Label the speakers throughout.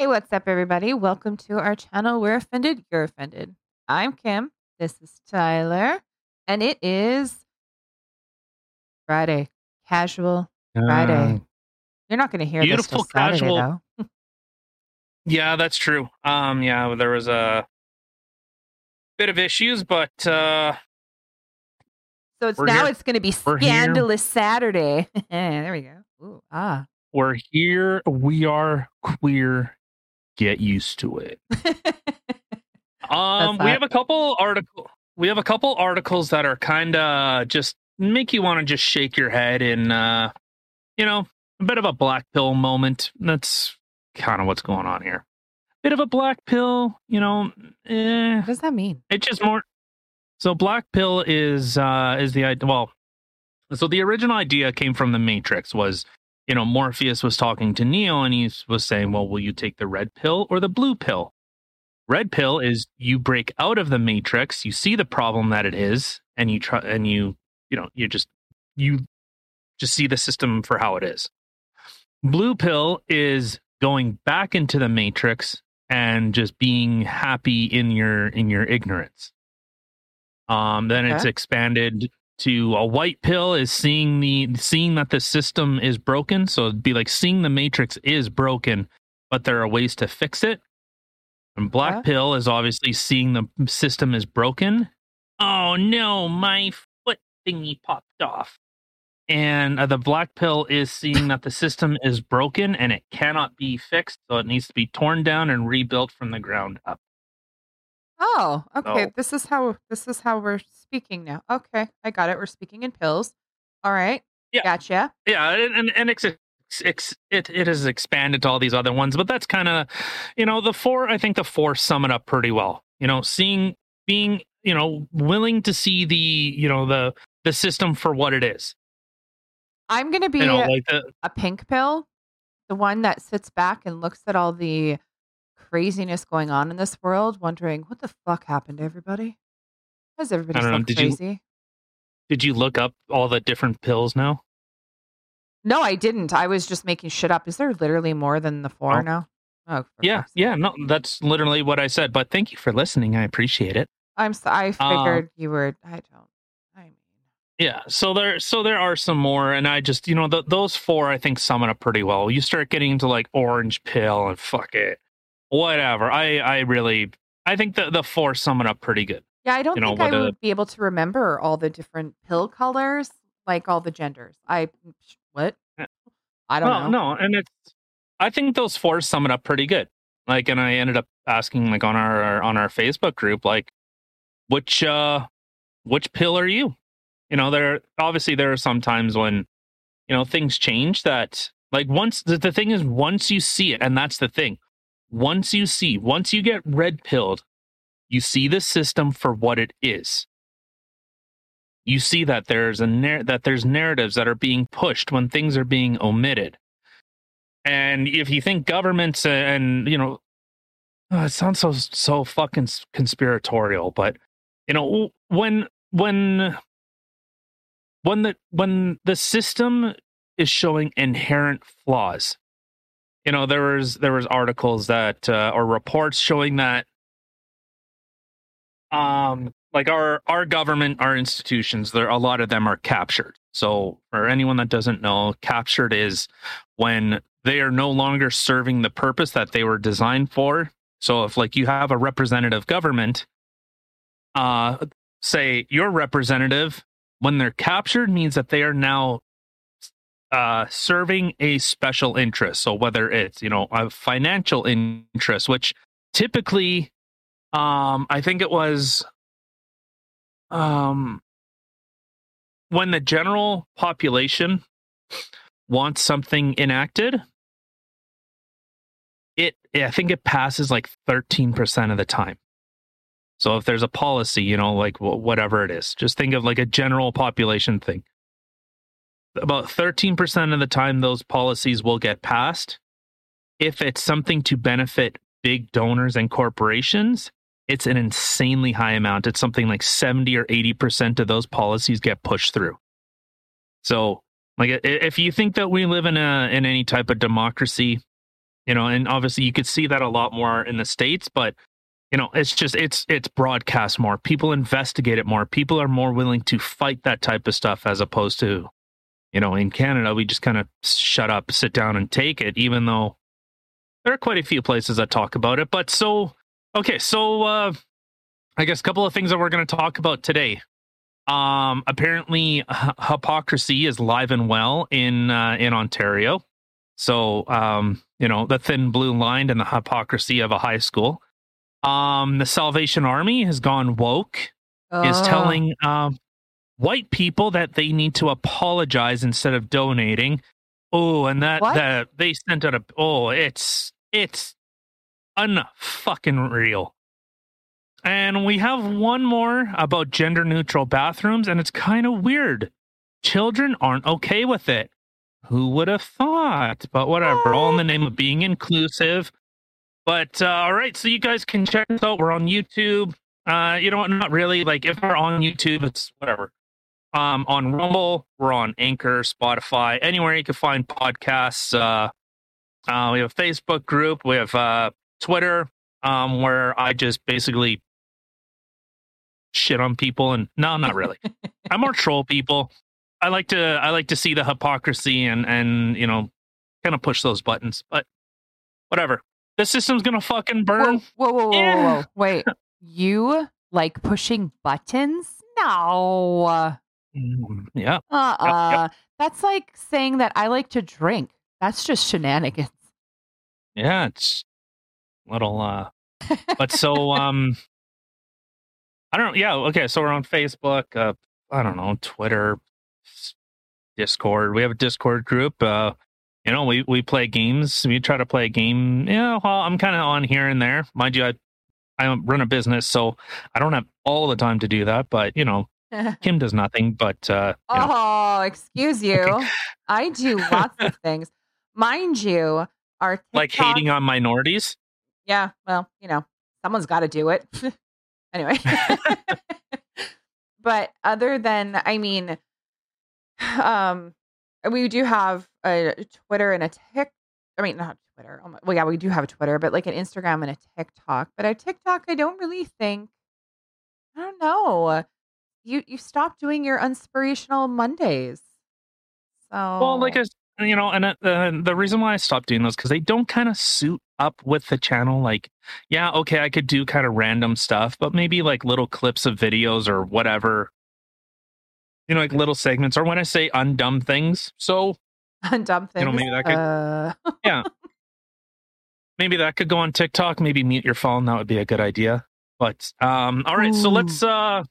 Speaker 1: Hey, what's up, everybody? Welcome to our channel. We're offended, you're offended. I'm Kim. This is Tyler. And it is Friday. Casual Friday. You're not going to hear this
Speaker 2: beautiful
Speaker 1: Saturday,
Speaker 2: casual.
Speaker 1: though.
Speaker 2: yeah, that's true. Um, yeah, there was a bit of issues, but uh,
Speaker 1: So it's now
Speaker 2: here.
Speaker 1: it's going to be Scandalous Saturday. there we go. Ooh, ah.
Speaker 2: we're here. We are queer. Get used to it. Um, we have a couple article. We have a couple articles that are kind of just make you want to just shake your head and uh, you know, a bit of a black pill moment. That's kind of what's going on here. Bit of a black pill, you know. Eh,
Speaker 1: What does that mean?
Speaker 2: it's just more so black pill is uh is the idea well so the original idea came from the matrix was you know morpheus was talking to neo and he was saying well will you take the red pill or the blue pill? Red pill is you break out of the matrix you see the problem that it is and you try and you you know you just you just see the system for how it is. Blue pill is going back into the matrix and just being happy in your in your ignorance. Um then it's expanded to a white pill is seeing the seeing that the system is broken. So it'd be like seeing the matrix is broken but there are ways to fix it. And black
Speaker 1: Yeah.
Speaker 2: pill is obviously seeing the system is broken. Oh no my foot thingy popped off. And uh, the black pill is seeing that the system is broken and it cannot be fixed. So it needs to be torn down and rebuilt from the ground up
Speaker 1: Oh, okay.
Speaker 2: So-
Speaker 1: This is how this is how we're speaking now. Okay, I got it. We're speaking in pills. All right.
Speaker 2: Yeah.
Speaker 1: Gotcha.
Speaker 2: yeah and and, and it's, it's it it has expanded to all these other ones but that's kind of you know the four i think the four sum it up pretty well you know seeing being you know willing to see the you know the the system for what it is
Speaker 1: I'm gonna be
Speaker 2: you know like the
Speaker 1: a pink pill, the one that sits back and looks at all the craziness going on in this world, wondering what the fuck happened to everybody. Why is everybody
Speaker 2: I don't
Speaker 1: so
Speaker 2: know, did you- did you look up all the different pills now
Speaker 1: No, I didn't. I was just making shit up. Is there literally more than the four
Speaker 2: Oh.
Speaker 1: now? Oh,
Speaker 2: yeah yeah no that's literally what i said but thank you for listening i appreciate it
Speaker 1: I'm. s- I
Speaker 2: Uh,
Speaker 1: figured you were. I don't. I mean,
Speaker 2: Yeah, so there, so there are some more, and I just, you know, th those four I think sum it up pretty well. You start getting into like orange pill and fuck it, whatever. I, I really, I think the the four sum it up pretty good.
Speaker 1: yeah. I don't
Speaker 2: You know,
Speaker 1: think I
Speaker 2: a-
Speaker 1: would be able to remember all the different pill colors, like all the genders. I what? I don't
Speaker 2: well,
Speaker 1: know.
Speaker 2: no, and it's, I think those four sum it up pretty good. Like, and I ended up asking like on our on our Facebook group, like, which uh, which pill are you? You know, there obviously there are some times when, you know, things change that like once the, the thing is once you see it, and that's the thing. Once you see, once you get red pilled, you see the system for what it is. You see that there's a nar- that there's narratives that are being pushed when things are being omitted. And if you think governments and you know, oh, it sounds so so fucking conspiratorial, but you know when when when the when the system is showing inherent flaws, you know there was there was articles that uh, or reports showing that um like our our government our institutions there a lot of them are captured. So for anyone that doesn't know captured is when they are no longer serving the purpose that they were designed for. So if like you have a representative government uh say your representative when they're captured means that they are now uh serving a special interest. So whether it's you know a financial interest which typically um i think it was um when the general population wants something enacted it i think it passes like 13% of the time. So if there's a policy you know like whatever it is just think of like a general population thing about 13% of the time those policies will get passed if it's something to benefit big donors and corporations it's an insanely high amount it's something like 70 or 80% of those policies get pushed through so like if you think that we live in a in any type of democracy you know, and obviously you could see that a lot more in the states, but you know, it's just it's it's broadcast more. People investigate it more. People are more willing to fight that type of stuff as opposed to, you know, in Canada we just kind of shut up, sit down, and take it. Even though there are quite a few places that talk about it, but so okay, so uh, I guess a couple of things that we're going to talk about today. Um, apparently, h- hypocrisy is live and well in uh, in Ontario. So, um, you know, the thin blue line and the hypocrisy of a high school. Um, the Salvation Army has gone woke, is
Speaker 1: Oh.
Speaker 2: telling um, white people that they need to apologize instead of donating. Oh, and that
Speaker 1: What?
Speaker 2: that they sent out a oh, it's it's unfucking real. And we have one more about gender neutral bathrooms, and it's kind of weird. Children aren't okay with it. Who would have thought? But whatever, all in the name of being inclusive. But uh, all right, so you guys can check us out. We're on YouTube. Uh, you know what? Not really. Like if we're on YouTube, it's whatever. Um, on Rumble, we're on Anchor, Spotify, anywhere you can find podcasts. Uh, uh, we have a Facebook group. We have uh, Twitter, um, where I just basically shit on people, and no, not really. I more troll people. I like to I like to see the hypocrisy and and you know kind of push those buttons, but whatever. The system's gonna fucking burn.
Speaker 1: Whoa, whoa, whoa, whoa,
Speaker 2: Yeah.
Speaker 1: whoa, whoa. Wait, you like pushing buttons? No.
Speaker 2: Mm, Yeah.
Speaker 1: Uh uh That's like saying that I like to drink. That's just shenanigans.
Speaker 2: Yeah, it's a little uh but so um I don't know. Yeah, okay, so we're on Facebook, uh I don't know, Twitter, Discord. We have a Discord group. Uh you know, we we play games. We try to play a game. Yeah, well, I'm kind of on here and there. Mind you, I I run a business, so I don't have all the time to do that, but you know, Kim does nothing but uh you know,
Speaker 1: oh, excuse you. I do lots of things. Mind you, our TikTok,
Speaker 2: like hating on minorities.
Speaker 1: Yeah, well, you know, someone's got to do it. anyway. but other than, I mean, um, we do have a Twitter and a Tik. I mean, not Twitter. Oh my- Well, yeah, we do have a Twitter, but like an Instagram and a TikTok. But a TikTok, I don't really think. I don't know. You you stopped doing your inspirational Mondays. So
Speaker 2: Well, like I, you know, and uh, the reason why I stopped doing those because they don't kind of suit up with the channel. Like, yeah, okay, I could do kind of random stuff, but maybe like little clips of videos or whatever. You know, like little segments, or when I say undumb things. So
Speaker 1: undumb things.
Speaker 2: you know, maybe that could
Speaker 1: uh,
Speaker 2: maybe that could go on TikTok. Maybe mute your phone. That would be a good idea. But um, all right, so let's uh,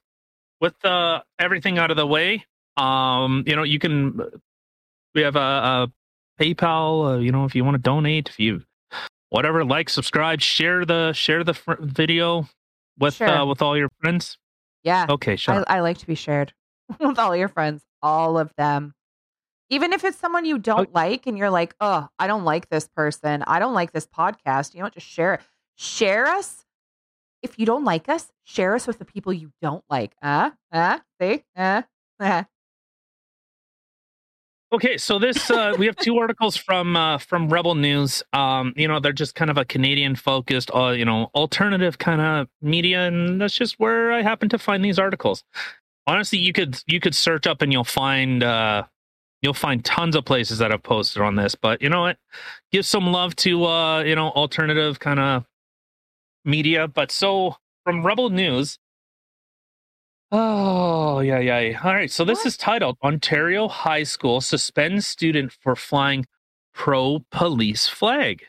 Speaker 2: with uh, everything out of the way. Um, you know, you can. We have a, a PayPal. Uh, you know, if you want to donate, if you whatever, like, subscribe, share the share the fr- video with
Speaker 1: Sure.
Speaker 2: uh, with all your friends.
Speaker 1: yeah.
Speaker 2: Okay, shut
Speaker 1: I. I like to be shared with all your friends, all of them. Even if it's someone you don't like and you're like, oh, I don't like this person. I don't like this podcast. You don't just share it. Share us. If you don't like us, share us with the people you don't like. Uh, uh, see? Uh, uh.
Speaker 2: Okay, so this uh, we have two articles from uh, from Rebel News. Um, you know, they're just kind of a Canadian focused, uh, you know, alternative kind of media, and that's just where I happen to find these articles. Honestly, you could you could search up and you'll find uh, you'll find tons of places that have posted on this. But you know what? Give some love to uh, you know alternative kind of media. But so from Rebel News. Oh, yeah, yeah. All right. So this
Speaker 1: What?
Speaker 2: is titled Ontario High School Suspends Student for Flying Pro Police Flag.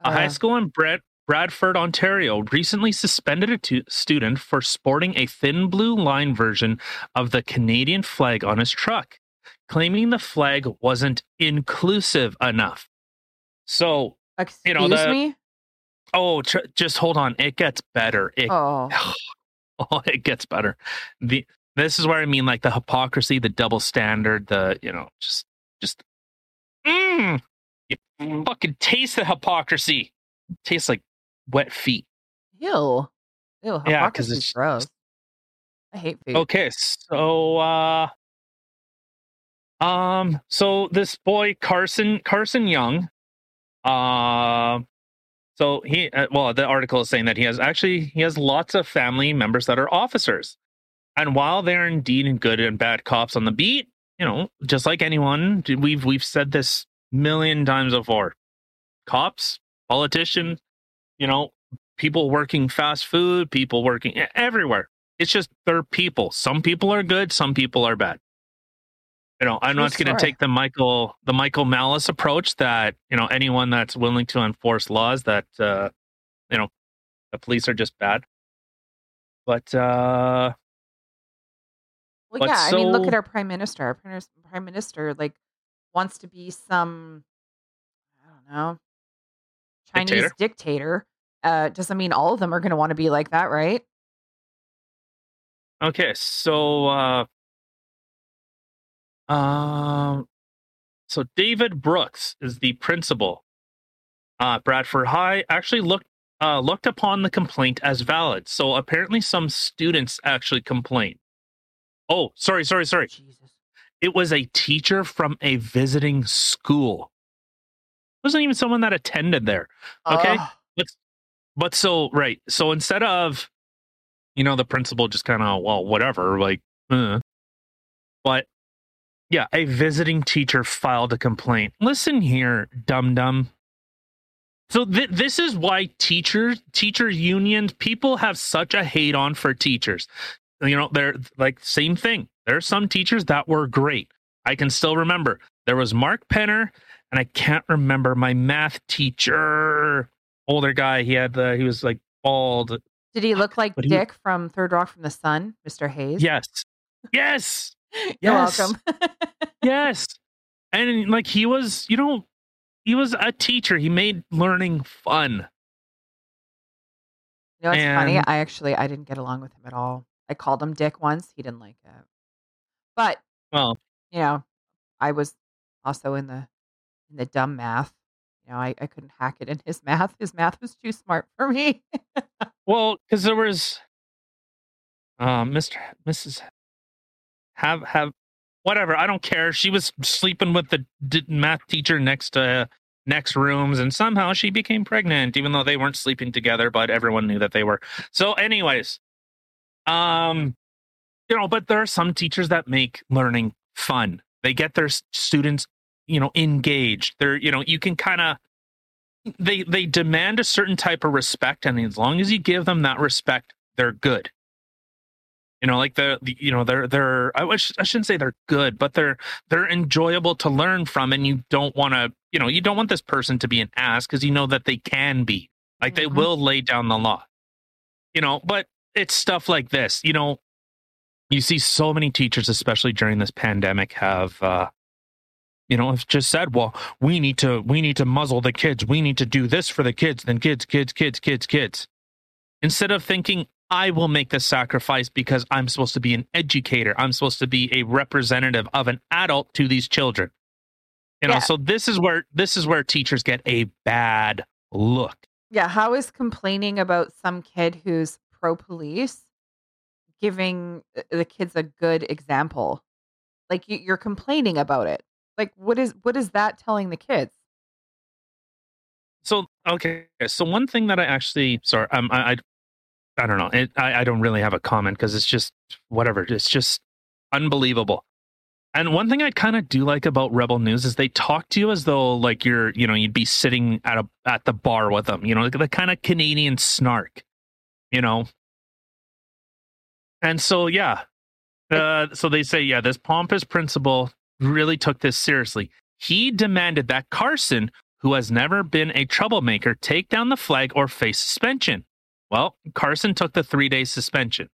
Speaker 2: A high
Speaker 1: Uh,
Speaker 2: school in Brad- Bradford, Ontario recently suspended a tu- student for sporting a thin blue line version of the Canadian flag on his truck, claiming the flag wasn't inclusive enough. So,
Speaker 1: Excuse
Speaker 2: you know, the-
Speaker 1: me?
Speaker 2: Oh, tr- just hold on. It gets better. It
Speaker 1: Oh,
Speaker 2: oh, it gets better. The this is where I mean like the hypocrisy, the double standard, the you know, just just mm, you fucking taste the hypocrisy. tastes like wet feet.
Speaker 1: ew. Ew.
Speaker 2: Yeah, 'cause
Speaker 1: hypocrisy's
Speaker 2: it's-
Speaker 1: gross. I hate food.
Speaker 2: Okay, so uh um so this boy Carson Carson Young Uh, so he, uh, well, the article is saying that he has actually he has lots of family members that are officers, and while they're indeed good and bad cops on the beat, you know, just like anyone, we've we've said this million times before. Cops, politicians, you know, people working fast food, people working everywhere. It's just they're people. Some people are good, some people are bad. You know, I'm not going to take the Michael the Michael Malice approach that you know anyone that's willing to enforce laws that uh, you know the police are just bad. But uh,
Speaker 1: well, but yeah, so, I mean, look at our prime minister. Our prime minister like wants to be some I don't know Chinese dictator. dictator. Uh, doesn't mean all of them are going to want to be like that, right?
Speaker 2: Okay, so uh, um, so David Brooks is the principal. Uh, Bradford High actually looked uh, looked upon the complaint as valid. So apparently, some students actually complained. Oh, sorry, sorry, sorry. Jesus. It was a teacher from a visiting school. It wasn't even someone that attended there. Okay, uh. but but so right. So instead of you know the principal just kind of well whatever like, uh, but yeah, a visiting teacher filed a complaint. Listen here, dum dum. So th- this is why teachers, teacher unions, people have such a hate on for teachers. You know, they're like same thing. There are some teachers that were great. I can still remember there was Mark Penner, and I can't remember my math teacher, older guy. He had the he was like bald.
Speaker 1: Did he look like Dick he, from Third Rock from the Sun, Mr. Hayes?
Speaker 2: Yes, yes.
Speaker 1: You're yes. welcome.
Speaker 2: yes. And like he was, you know, he was a teacher. He made learning fun.
Speaker 1: You know, it's and... funny. I actually I didn't get along with him at all. I called him Dick once. He didn't like it. But
Speaker 2: well,
Speaker 1: you know, I was also in the in the dumb math. You know, I, I couldn't hack it in his math. His math was too smart for me.
Speaker 2: well, because there was uh, Mr. Mrs have have whatever. I don't care. She was sleeping with the math teacher next to next rooms, and somehow she became pregnant, even though they weren't sleeping together. But everyone knew that they were. So, anyways, um, you know, but there are some teachers that make learning fun. They get their students, you know, engaged. They're, you know, you can kind of they they demand a certain type of respect, and as long as you give them that respect, they're good. You know, like the, the you know they're they're I, wish, I shouldn't say they're good, but they're they're enjoyable to learn from, and you don't want to you know you don't want this person to be an ass because you know that they can be like mm-hmm. they will lay down the law. You know, but it's stuff like this. You know, you see so many teachers, especially during this pandemic, have uh, you know, have just said, well, we need to we need to muzzle the kids. We need to do this for the kids. Then kids, kids, kids, kids, kids. Instead of thinking, I will make the sacrifice because I'm supposed to be an educator. I'm supposed to be a representative of an adult to these children. You know, yeah. so this is where this is where teachers get a bad look.
Speaker 1: Yeah, how is complaining about some kid who's pro police giving the kids a good example? Like you're complaining about it. Like what is what is that telling the kids?
Speaker 2: So okay, so one thing that I actually sorry, um, I, I don't know. It, I, I don't really have a comment because it's just whatever. It's just unbelievable. And one thing I kind of do like about Rebel News is they talk to you as though like you're, you know, you'd be sitting at a at the bar with them. You know, like the kind of Canadian snark. You know. And so yeah, uh, so they say yeah, this pompous principal really took this seriously. He demanded that Carson, who has never been a troublemaker, take down the flag or face suspension. Well, Carson took the three day suspension.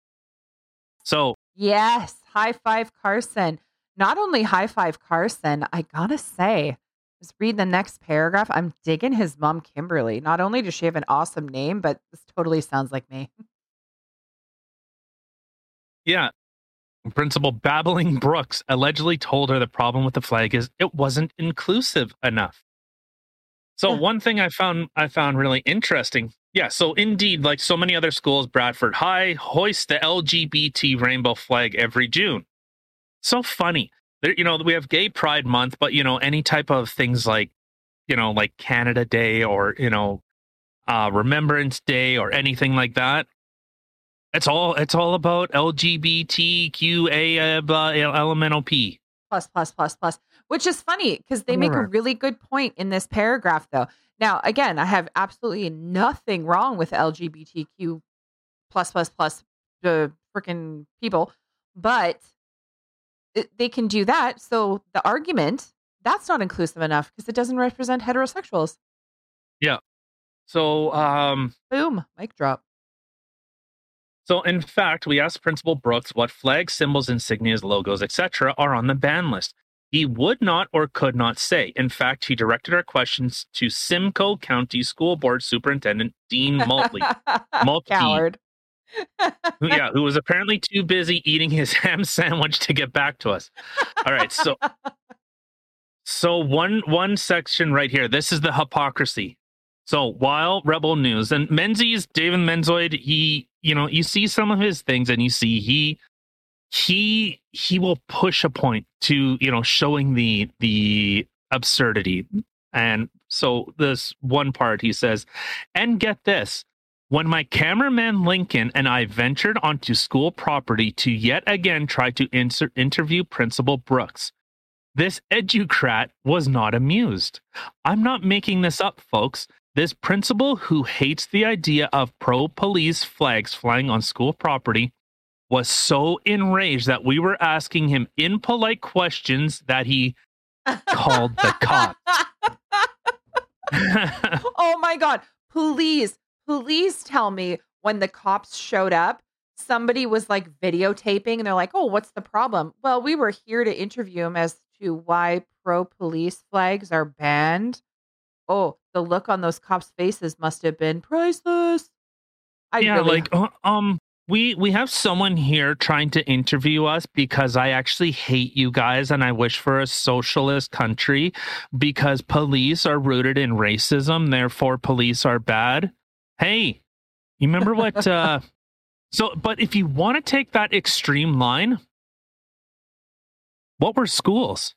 Speaker 2: So,
Speaker 1: yes, high five, Carson. Not only high five, Carson, I gotta say, just read the next paragraph. I'm digging his mom, Kimberly. Not only does she have an awesome name, but this totally sounds like me.
Speaker 2: Yeah. Principal Babbling Brooks allegedly told her the problem with the flag is it wasn't inclusive enough. So yeah. one thing I found I found really interesting yeah, so indeed, like so many other schools, Bradford High hoists the LGBT rainbow flag every June. So funny. There, you know, we have Gay Pride Month, but you know, any type of things like you know, like Canada Day or, you know, uh, Remembrance Day or anything like that. It's all it's all about LGBTQA uh, elemental P.
Speaker 1: plus plus plus plus which is funny because they make a really good point in this paragraph though now again i have absolutely nothing wrong with lgbtq plus plus plus the freaking people but it, they can do that so the argument that's not inclusive enough because it doesn't represent heterosexuals Yeah.
Speaker 2: So, um,
Speaker 1: boom mic drop
Speaker 2: So, in fact, we asked Principal Brooks what flags, symbols, insignias, logos, etc., are on the ban list. He would not or could not say. In fact, he directed our questions to Simcoe County School Board Superintendent Dean Maltley, Maltby.
Speaker 1: coward
Speaker 2: who, yeah, who was apparently too busy eating his ham sandwich to get back to us. All right, so so one one section right here. This is the hypocrisy. So while Rebel News and Menzies, David Menzoid, he, you know, you see some of his things and you see he he he will push a point to, you know, showing the the absurdity. And so this one part he says, and get this, when my cameraman Lincoln and I ventured onto school property to yet again try to insert interview Principal Brooks, this educrat was not amused. I'm not making this up, folks. This principal who hates the idea of pro police flags flying on school property was so enraged that we were asking him impolite questions that he called the cops.
Speaker 1: oh my god. Please please tell me when the cops showed up somebody was like videotaping and they're like oh what's the problem? Well we were here to interview him as to why pro police flags are banned. Oh the look on those cops faces must have been priceless. I
Speaker 2: yeah,
Speaker 1: really
Speaker 2: like uh, um we we have someone here trying to interview us because I actually hate you guys and I wish for a socialist country because police are rooted in racism, therefore police are bad. Hey, you remember what uh so but if you want to take that extreme line, what were schools?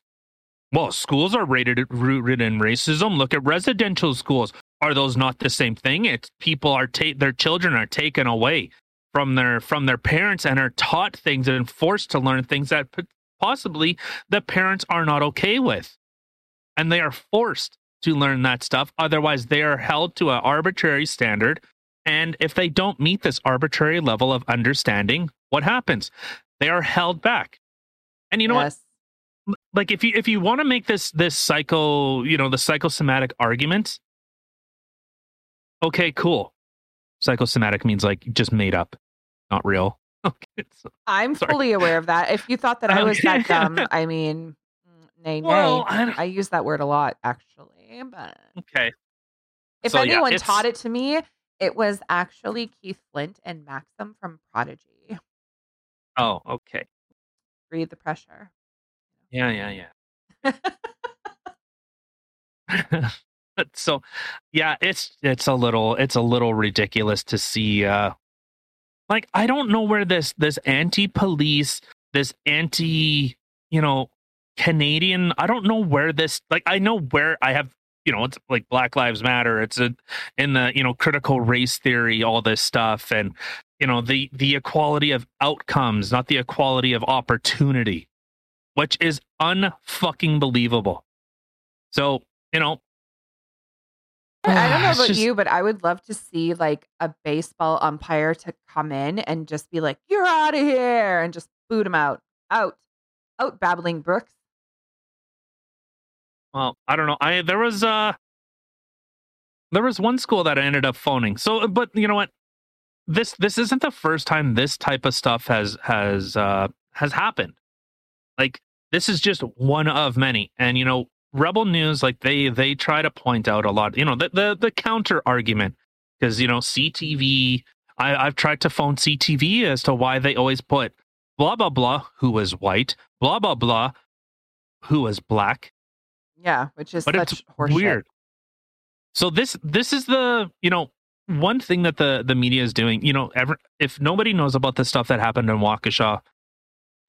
Speaker 2: Well, schools are rated rooted in racism. Look at residential schools. Are those not the same thing? It's people are ta- their children are taken away from their from their parents and are taught things and forced to learn things that possibly the parents are not okay with, and they are forced to learn that stuff. Otherwise, they are held to an arbitrary standard, and if they don't meet this arbitrary level of understanding, what happens? They are held back. And you know what? like if you if you want to make this this psycho you know the psychosomatic argument okay cool psychosomatic means like just made up not real. Okay so,
Speaker 1: i'm
Speaker 2: Sorry.
Speaker 1: fully aware of that. If you thought that i was that dumb i mean mm, nay nay.
Speaker 2: Well I,
Speaker 1: i use that word a lot actually but
Speaker 2: okay.
Speaker 1: If
Speaker 2: So,
Speaker 1: anyone
Speaker 2: it's-
Speaker 1: taught it to me, it was actually Keith Flint and Maxim from Prodigy.
Speaker 2: oh okay.
Speaker 1: Breathe the pressure.
Speaker 2: yeah yeah yeah so yeah it's it's a little it's a little ridiculous to see uh like i don't know where this this anti-police this anti you know canadian i don't know where this like i know where i have you know it's like black lives matter it's a in the you know critical race theory all this stuff and you know the the equality of outcomes not the equality of opportunity which is unfucking believable. So you know
Speaker 1: I don't know about
Speaker 2: just-
Speaker 1: you, but I would love to see like a baseball umpire to come in and just be like, "You're out of here," and just boot him out, out, out, babbling Brooks.
Speaker 2: Well, I don't know. I there was uh there was one school that I ended up phoning. So but you know what? This this isn't the first time this type of stuff has has uh has happened. Like this is just one of many. And you know, Rebel News like they they try to point out a lot, you know, the the, the counter argument because you know, CTV I I've tried to phone CTV as to why they always put blah blah blah who was white, blah blah blah who was black
Speaker 1: Yeah, which is
Speaker 2: but
Speaker 1: such
Speaker 2: it's
Speaker 1: horseshit.
Speaker 2: weird. So this this is the you know one thing that the the media is doing. You know, ever if nobody knows about the stuff that happened in Waukesha,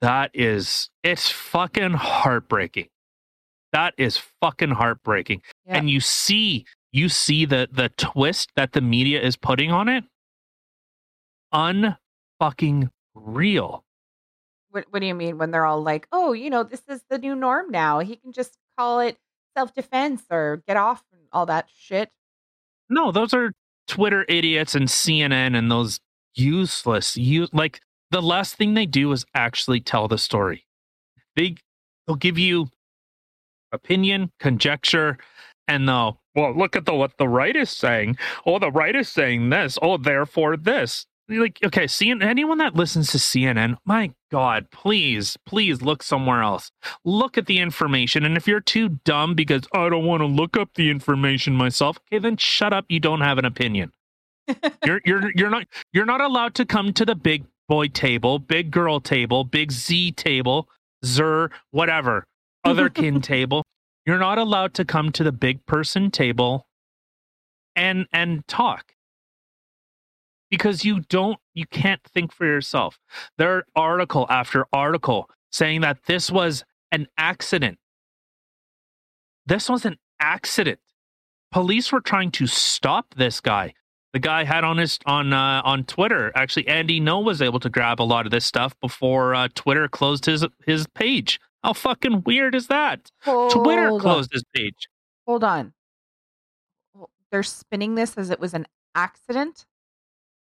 Speaker 2: that is it's fucking heartbreaking. That is fucking heartbreaking.
Speaker 1: Yeah.
Speaker 2: And you see you see the the twist that the media is putting on it. Unfucking real.
Speaker 1: What, what do you mean when they're all like, oh, you know, this is the new norm now. He can just call it self defense or get off and all that shit.
Speaker 2: No, those are Twitter idiots and CNN and those useless. You like the last thing they do is actually tell the story. They they'll give you opinion, conjecture, and they'll well look at the what the right is saying. Oh, the right is saying this. Oh, therefore this. Like okay, CNN. Anyone that listens to CNN, my God, please, please look somewhere else. Look at the information, and if you're too dumb because I don't want to look up the information myself, okay, then shut up. You don't have an opinion. you're you're you're not you're not allowed to come to the big boy table, big girl table, big Z table, Zer, whatever, other kin table. You're not allowed to come to the big person table and and talk. Because you don't you can't think for yourself. There are article after article saying that this was an accident. This was an accident. Police were trying to stop this guy the guy had on his on uh, on Twitter. Actually, Andy Ngo was able to grab a lot of this stuff before uh, Twitter closed his his page. How fucking weird is that? Twitter closed
Speaker 1: on.
Speaker 2: his page.
Speaker 1: Hold on. Oh, they're spinning this as it was an accident.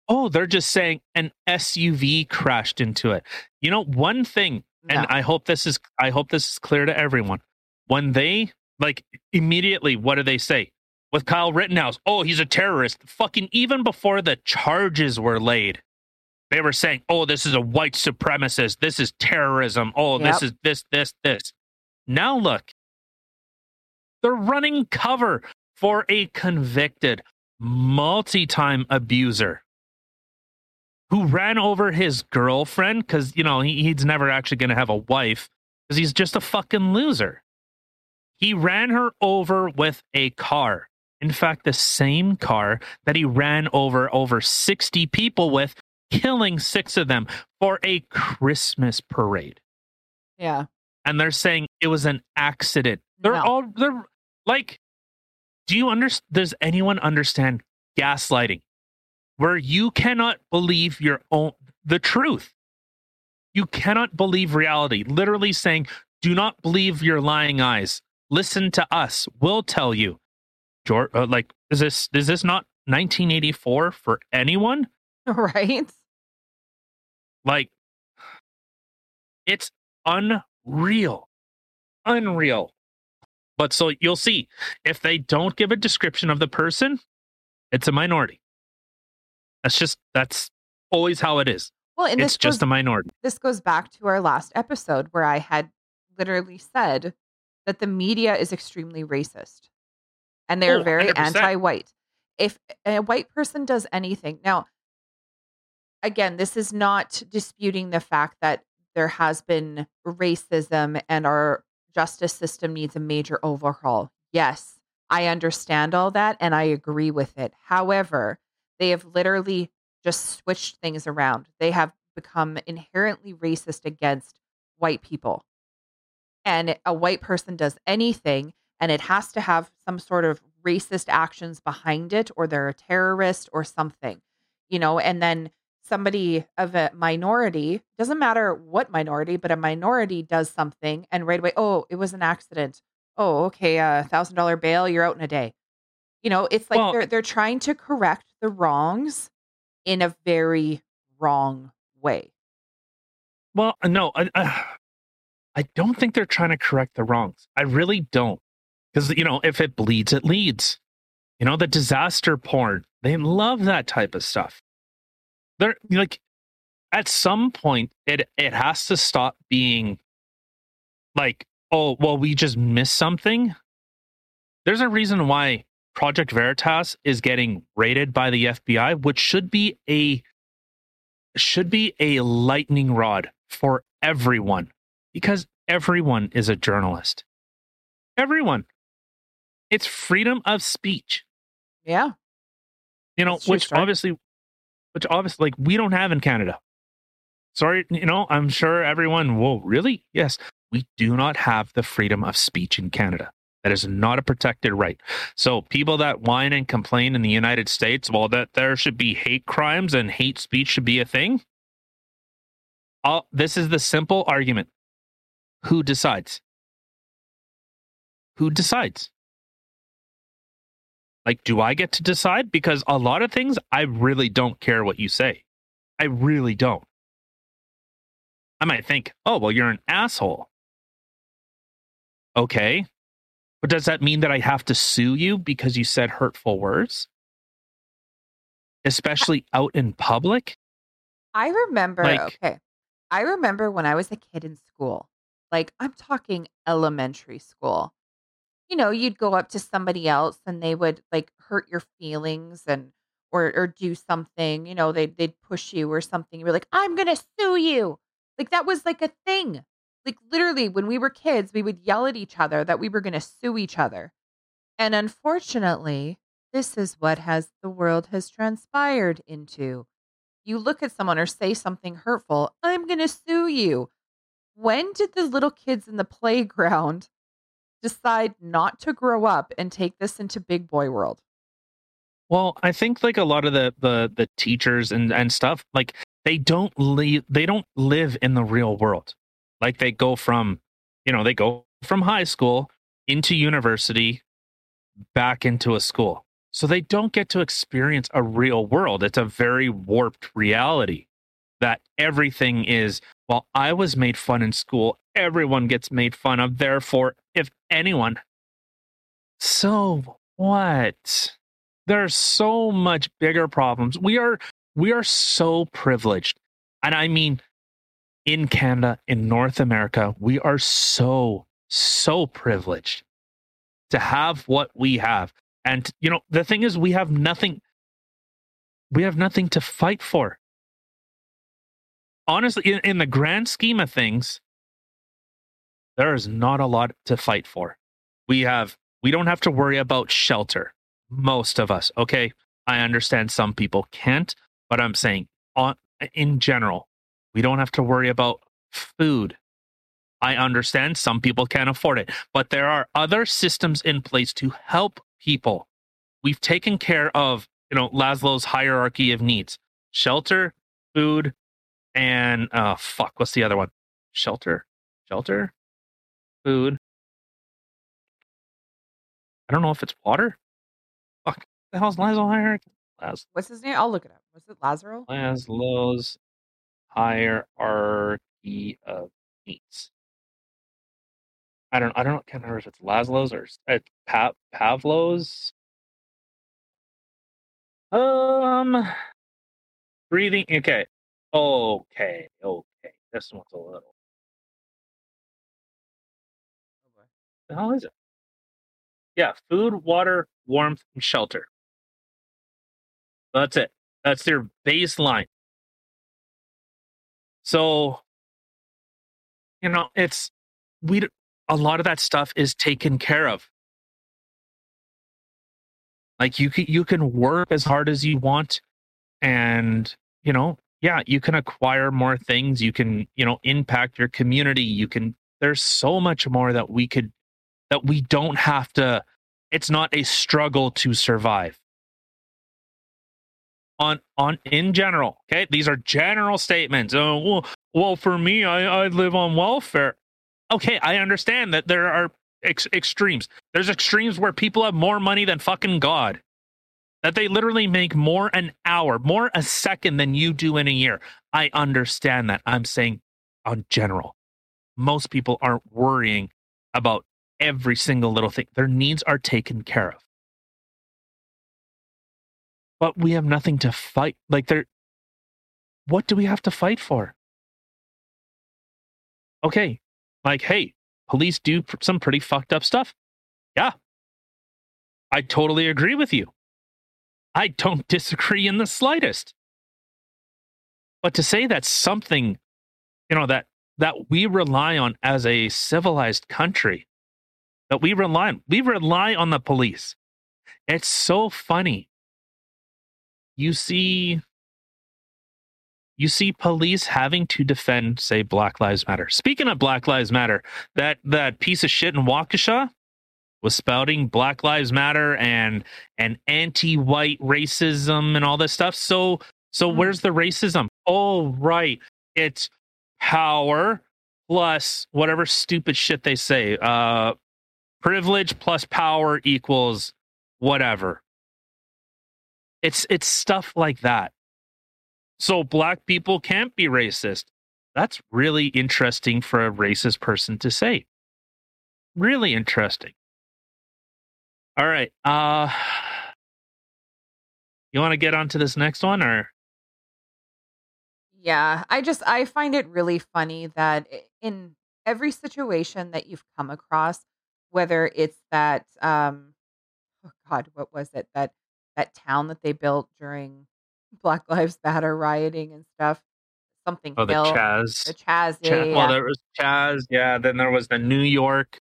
Speaker 2: Oh, they're just saying an SUV crashed into it. You know, one thing, and I hope this is I hope this is clear to everyone. When they like immediately, what do they say? With Kyle Rittenhouse, oh, he's a terrorist. Fucking even before the charges were laid, they were saying, oh, this is a white supremacist. This is terrorism. Oh, this is this, this, this. Now look, they're running cover for a convicted multi-time abuser who ran over his girlfriend because you know he, he's never actually going to have a wife because he's just a fucking loser. He ran her over with a car. In fact, the same car that he ran over over 60 people with, killing six of them for a Christmas parade.
Speaker 1: Yeah.
Speaker 2: And they're saying it was an accident. They're
Speaker 1: No.
Speaker 2: all they're like, do you understand? Does anyone understand gaslighting? Where you cannot believe your own the truth. You cannot believe reality. Literally saying, do not believe your lying eyes. Listen to us. We'll tell you. George, uh, like, is this is this not 1984 for anyone?
Speaker 1: Right.
Speaker 2: Like, it's unreal. Unreal. But so you'll see if they don't give a description of the person, it's a minority. That's just, that's always how it is.
Speaker 1: Well, and
Speaker 2: it's just a minority.
Speaker 1: this goes back to our last episode where I had literally said that the media is extremely racist and they're
Speaker 2: Oh,
Speaker 1: very anti-white. If a white person does anything, now again, this is not disputing the fact that there has been racism and our justice system needs a major overhaul. Yes, I understand all that and I agree with it. However, they have literally just switched things around. They have become inherently racist against white people. And a white person does anything and it has to have some sort of racist actions behind it or they're a terrorist or something. You know, and then somebody of a minority, doesn't matter what minority, but a minority does something and right away, oh, it was an accident. Oh, okay, a thousand dollar bail, you're out in a day. You know, it's like
Speaker 2: Well-
Speaker 1: they're they're trying to correct the wrongs in a very wrong way.
Speaker 2: Well, uh, no, I, I, I don't think they're trying to correct the wrongs. I really don't. Because, you know, if it bleeds, it leads. You know, the disaster porn, they love that type of stuff. They're like, at some point, it, it has to stop being like, oh, well, we just missed something. There's a reason why Project Veritas is getting rated by the FBI, which should be a should be a lightning rod for everyone because everyone is a journalist. Everyone. It's freedom of speech.
Speaker 1: Yeah.
Speaker 2: You know, which obviously which obviously like we don't have in Canada. Sorry, you know, I'm sure everyone, whoa, really? Yes. we do not have the freedom of speech in Canada. That is not a protected right. So people that whine and complain in the United States, well, that there should be hate crimes and hate speech should be a thing. I'll, this is the simple argument. Who decides? Who decides? Like, do I get to decide? Because a lot of things, I really don't care what you say. I really don't. I might think, oh, well, you're an asshole. Okay. But does that mean that I have to sue you because you said hurtful words? Especially out in public?
Speaker 1: I remember,
Speaker 2: Like-
Speaker 1: okay. I remember when I was a kid in school, like I'm talking elementary school. You know, you'd go up to somebody else and they would like hurt your feelings and or or do something, you know, they they'd push you or something. You were like, I'm gonna sue you. Like that was like a thing. Like literally when we were kids, we would yell at each other that we were gonna sue each other. And unfortunately, this is what has the world has transpired into you look at someone or say something hurtful, I'm going to sue you. When did the little kids in the playground decide not to grow up and take this into big boy world?
Speaker 2: Well, I think like a lot of the the the teachers and and stuff, like they don't live they don't live in the real world. Like they go from, you know, they go from high school into university back into a school. So they don't get to experience a real world. It's a very warped reality that everything is, well, I was made fun in school. Everyone gets made fun of. Therefore, if anyone, so what? There's so much bigger problems. We are we are so privileged. And I mean in Canada, in North America, we are so so privileged to have what we have. And you know, the thing is we have nothing we have nothing to fight for. Honestly, in, in the grand scheme of things, there is not a lot to fight for. We have we don't have to worry about shelter. Most of us, okay? I understand some people can't, but I'm saying on in general, we don't have to worry about food. I understand some people can't afford it, but there are other systems in place to help people. We've taken care of, you know, Laszlo's hierarchy of needs. Shelter, food, and uh fuck, what's the other one? Shelter, shelter, food. I don't know if it's water. Fuck. The hell's Laszlo hierarchy?
Speaker 1: What's his name? I'll look it up. Was it Lazaro?
Speaker 2: Laszlo's hierarchy of needs. I don't. I don't. Can't remember if it's Laszlo's or uh, pa- Pavlov's. Um, breathing. Okay. Okay. Okay. This one's a little. The hell is it? Yeah, food, water, warmth, and shelter. That's it. That's their baseline. So, you know, it's we. a lot of that stuff is taken care of. Like you can you can work as hard as you want, and you know, yeah, you can acquire more things. You can you know impact your community. You can. There's so much more that we could that we don't have to. It's not a struggle to survive. On on in general okay? These are general statements. Oh well, well for me i i live on welfare. Okay i understand that there are ex- extremes. There's extremes where people have more money than fucking god. That they literally make more an hour more a second than you do in a year. I understand that. I'm saying on general most people aren't worrying about every single little thing. Their needs are taken care of. But we have nothing to fight. Like there what do we have to fight for? Okay like hey police do pr- some pretty fucked up stuff. Yeah. I totally agree with you. I don't disagree in the slightest. But to say that something you know that that we rely on as a civilized country that we rely on we rely on the police it's so funny you see you see police having to defend, say, Black Lives Matter. Speaking of Black Lives Matter, that that piece of shit in Waukesha was spouting Black Lives Matter and and anti-white racism and all this stuff. So so
Speaker 1: Mhm.
Speaker 2: where's the racism? Oh, right. It's power plus whatever stupid shit they say. Uh privilege plus power equals whatever. It's it's stuff like that. So black people can't be racist. That's really interesting for a racist person to say. Really interesting. All right. Uh you want to get on to this next one or
Speaker 1: Yeah, I just I find it really funny that in every situation that you've come across, whether it's that um oh god, what was it? That that town that they built during Black Lives Matter rioting and stuff. Something
Speaker 2: oh the. Chaz?
Speaker 1: The Chaz, yeah,
Speaker 2: Cha-
Speaker 1: yeah, yeah.
Speaker 2: Well, there was Chaz, yeah. Then there was the New York.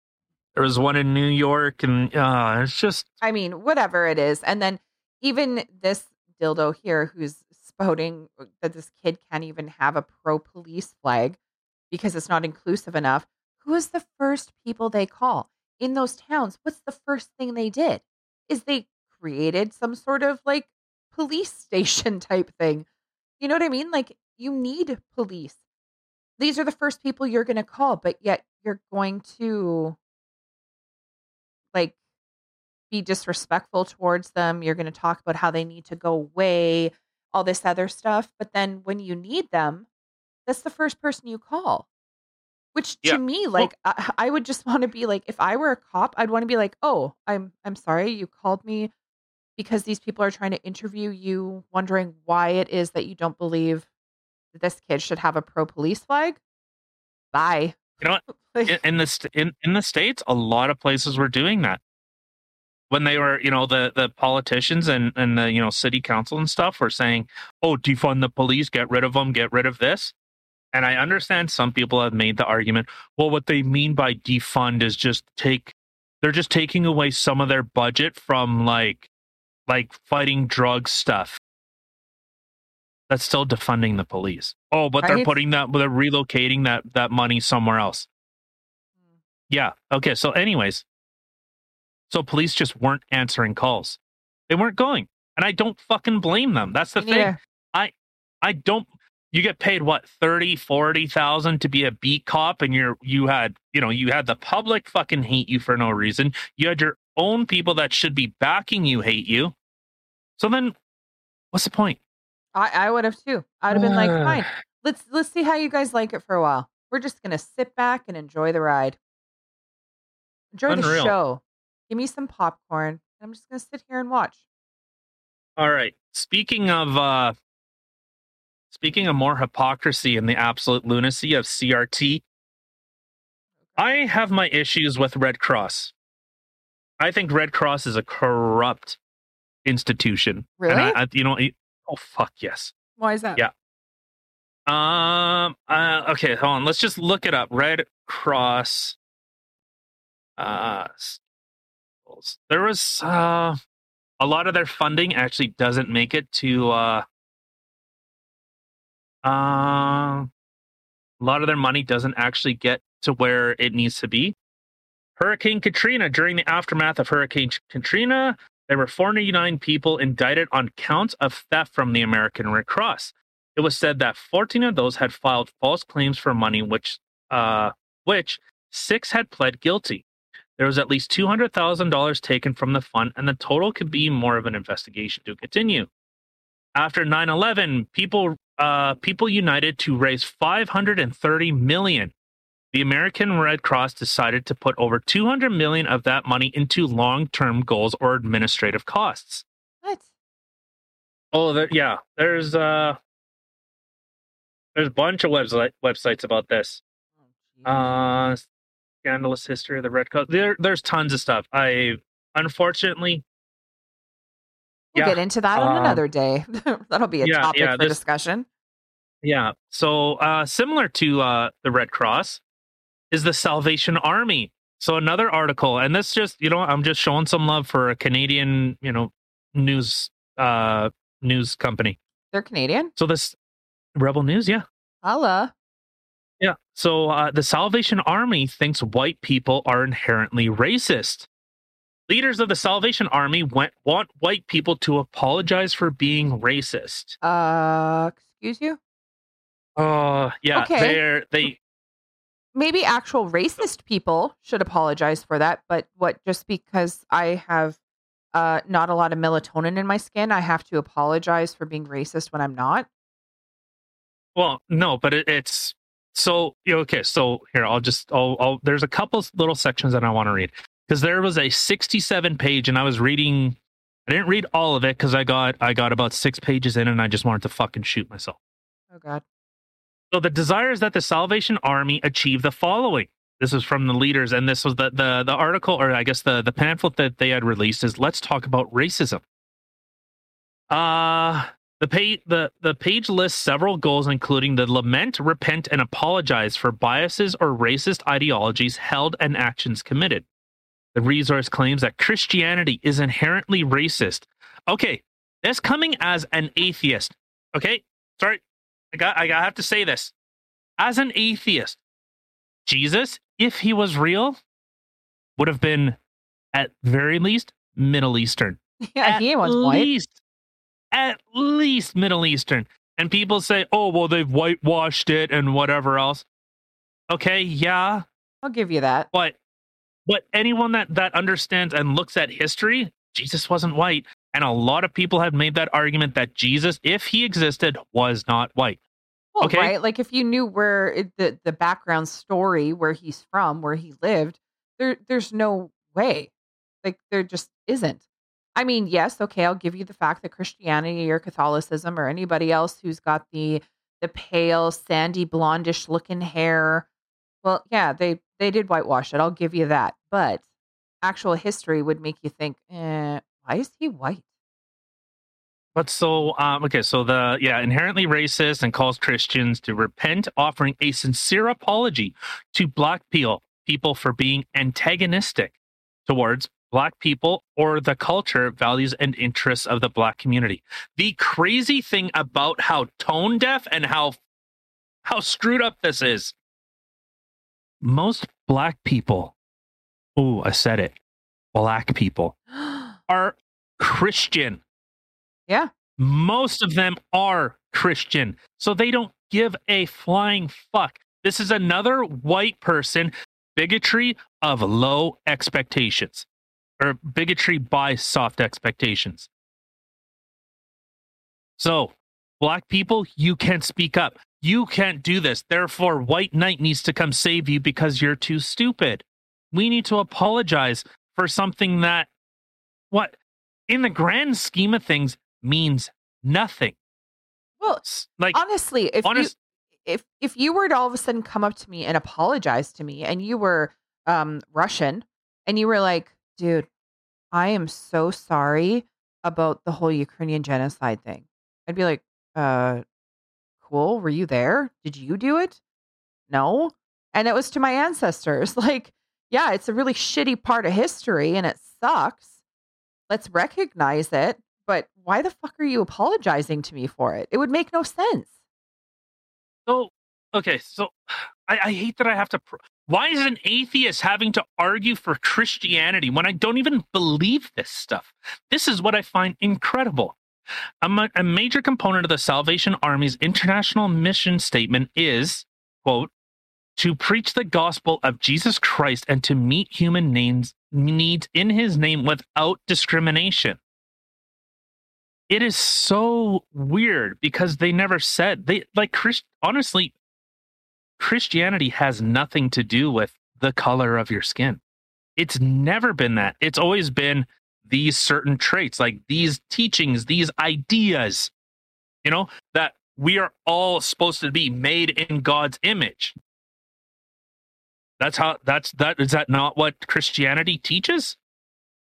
Speaker 2: There was one in New York, and uh, it's just
Speaker 1: I mean, whatever it is. And then even this dildo here who's spouting that this kid can't even have a pro police flag because it's not inclusive enough. Who is the first people they call in those towns? What's the first thing they did? Is they created some sort of like police station type thing. You know what I mean? Like you need police. These are the first people you're going to call, but yet you're going to like be disrespectful towards them. You're going to talk about how they need to go away, all this other stuff. But then when you need them, that's the first person you call. Which to
Speaker 2: Yeah.
Speaker 1: me, like I, I would just want to be like, if I were a cop, I'd want to be like, oh, I'm I'm sorry, you called me because these people are trying to interview you, wondering why it is that you don't believe that this kid should have a pro police flag. Bye.
Speaker 2: You know
Speaker 1: Like,
Speaker 2: in, the st- in, in the states a lot of places were doing that when they were you know the the politicians and and the you know city council and stuff were saying oh defund the police get rid of them get rid of this and i understand some people have made the argument well what they mean by defund is just take they're just taking away some of their budget from like like fighting drug stuff that's still defunding the police oh but they're
Speaker 1: Right.
Speaker 2: putting that they're relocating that that money somewhere else yeah. Okay. So, anyways, so police just weren't answering calls. They weren't going, and I don't fucking blame them. That's the thing.
Speaker 1: I
Speaker 2: I don't. You get paid what thirty, forty thousand to be a beat cop, and you're you had you know you had the public fucking hate you for no reason. You had your own people that should be backing you hate you. So then, what's the point?
Speaker 1: I, I would have too. I'd have been like, fine. Let's let's see how you guys like it for a while. We're just gonna sit back and enjoy the ride. Enjoy the show. Give me some popcorn. I'm just gonna sit here and watch.
Speaker 2: All right. Speaking of uh speaking of more hypocrisy and the absolute lunacy of CRT, I have my issues with Red Cross. I think Red Cross is a corrupt institution.
Speaker 1: Really?
Speaker 2: And I, I, you know, oh fuck yes.
Speaker 1: Why is that?
Speaker 2: Yeah. Um. Uh, okay. Hold on. Let's just look it up. Red Cross. Uh, there was uh a lot of their funding actually doesn't make it to uh. Uh, a lot of their money doesn't actually get to where it needs to be. Hurricane Katrina. During the aftermath of Hurricane Katrina, there were 49 people indicted on counts of theft from the American Red Cross. It was said that 14 of those had filed false claims for money, which, uh, which six had pled guilty. There was at least $200,000 taken from the fund, and the total could be more of an investigation to continue. After 9/11, people uh, people united to raise 530 million. The American Red Cross decided to put over 200 million of that money into long-term goals or administrative costs.
Speaker 1: What?
Speaker 2: Oh, there, yeah. There's uh, there's a bunch of website websites about this.
Speaker 1: Oh.
Speaker 2: Uh, scandalous history of the Red Cross. There, there's tons of stuff. I unfortunately,
Speaker 1: we'll
Speaker 2: yeah,
Speaker 1: get into that on
Speaker 2: um,
Speaker 1: another day. That'll be a
Speaker 2: yeah,
Speaker 1: topic
Speaker 2: yeah,
Speaker 1: for
Speaker 2: this-
Speaker 1: discussion.
Speaker 2: yeah. So uh, similar to uh, the Red Cross is the Salvation Army. So another article, and this just you know I'm just showing some love for a Canadian you know news uh news company.
Speaker 1: They're Canadian.
Speaker 2: So this, Rebel News, yeah.
Speaker 1: Holla.
Speaker 2: Yeah. So uh, the Salvation Army thinks white people are inherently racist. Leaders of the Salvation Army went, want white people to apologize for being racist.
Speaker 1: Uh, excuse you?
Speaker 2: Uh, yeah,
Speaker 1: Okay.
Speaker 2: they're they
Speaker 1: Maybe actual racist people should apologize for that, but what just because I have uh not a lot of melatonin in my skin, I have to apologize for being racist when I'm not?
Speaker 2: well, no, but it, it's so okay. So here, I'll just I'll, I'll there's a couple little sections that I want to read because there was a 67 page, and I was reading. I didn't read all of it because I got I got about six pages in, and I just wanted to fucking shoot myself.
Speaker 1: Oh god.
Speaker 2: So the desire is that the Salvation Army achieve the following. This is from the leaders, and this was the the the article, or I guess the the pamphlet that they had released is "Let's talk about racism." Uh the page the the page lists several goals, including the lament, repent, and apologize for biases or racist ideologies held and actions committed. The resource claims that Christianity is inherently racist. Okay, that's coming as an atheist. Okay, sorry, I got I have to say this. As an atheist, Jesus, if he was real, would have been at very least Middle Eastern.
Speaker 1: Yeah,
Speaker 2: at
Speaker 1: he was white.
Speaker 2: least, at least Middle Eastern. And people say, "Oh, well, they've whitewashed it and whatever else." Okay, yeah,
Speaker 1: I'll give you that.
Speaker 2: but but anyone that that understands and looks at history, Jesus wasn't white, and a lot of people have made that argument that Jesus, if he existed, was not white.
Speaker 1: Well,
Speaker 2: Okay.
Speaker 1: right? Like if you knew where it, the the background story, where he's from, where he lived, there there's no way. Like there just isn't. I mean, yes, okay, I'll give you the fact that Christianity or Catholicism or anybody else who's got the the pale, sandy, blondish looking hair. Well, yeah, they they did whitewash it. I'll give you that. But actual history would make you think, eh, why is he white?
Speaker 2: But so, um, okay, so the yeah, inherently racist and calls Christians to repent, offering a sincere apology to black people people for being antagonistic towards black people or the culture, values, and interests of the black community. The crazy thing about how tone deaf and how how screwed up this is. Most black people, oh, I said it, black people are Christian
Speaker 1: yeah.
Speaker 2: most of them are Christian. So they don't give a flying fuck. This is another white person bigotry of low expectations or bigotry by soft expectations. So, black people, you can't speak up. You can't do this. Therefore, white knight needs to come save you because you're too stupid. We need to apologize for something that what in the grand scheme of things means nothing.
Speaker 1: Well,
Speaker 2: Like
Speaker 1: honestly, if
Speaker 2: honest,
Speaker 1: you if if you were to all of a sudden come up to me and apologize to me and you were um Russian and you were like, dude, I am so sorry about the whole Ukrainian genocide thing. I'd be like, uh cool, were you there? Did you do it? No. And it was to my ancestors. Like, yeah, it's a really shitty part of history and it sucks. Let's recognize it. But why the fuck are you apologizing to me for it? It would make no sense.
Speaker 2: so okay, so I, I hate that I have to. Pr- Why is an atheist having to argue for Christianity when I don't even believe this stuff? This is what I find incredible. A, ma- a major component of the Salvation Army's international mission statement is, quote, to preach the gospel of Jesus Christ and to meet human names, needs in his name without discrimination. It is so weird because they never said they like Christ honestly Christianity has nothing to do with the color of your skin. It's never been that. It's always been these certain traits, like these teachings, these ideas, you know, that we are all supposed to be made in God's image. That's how that's that is that not what Christianity teaches?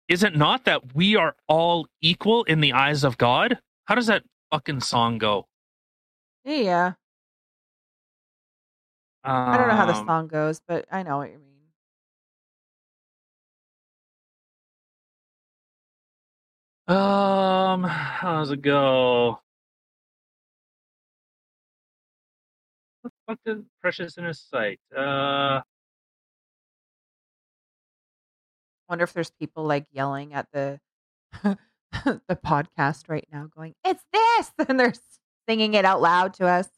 Speaker 2: Is it not that we are all equal in the eyes of God? How does that fucking song go?
Speaker 1: Yeah. I don't know how the
Speaker 2: Um,
Speaker 1: song goes, but I know what you mean.
Speaker 2: Um, how does it go? What fuck the precious in his sight? Uh,
Speaker 1: Wonder if there's people like yelling at the the podcast right now, going, "It's this," and they're singing it out loud to us.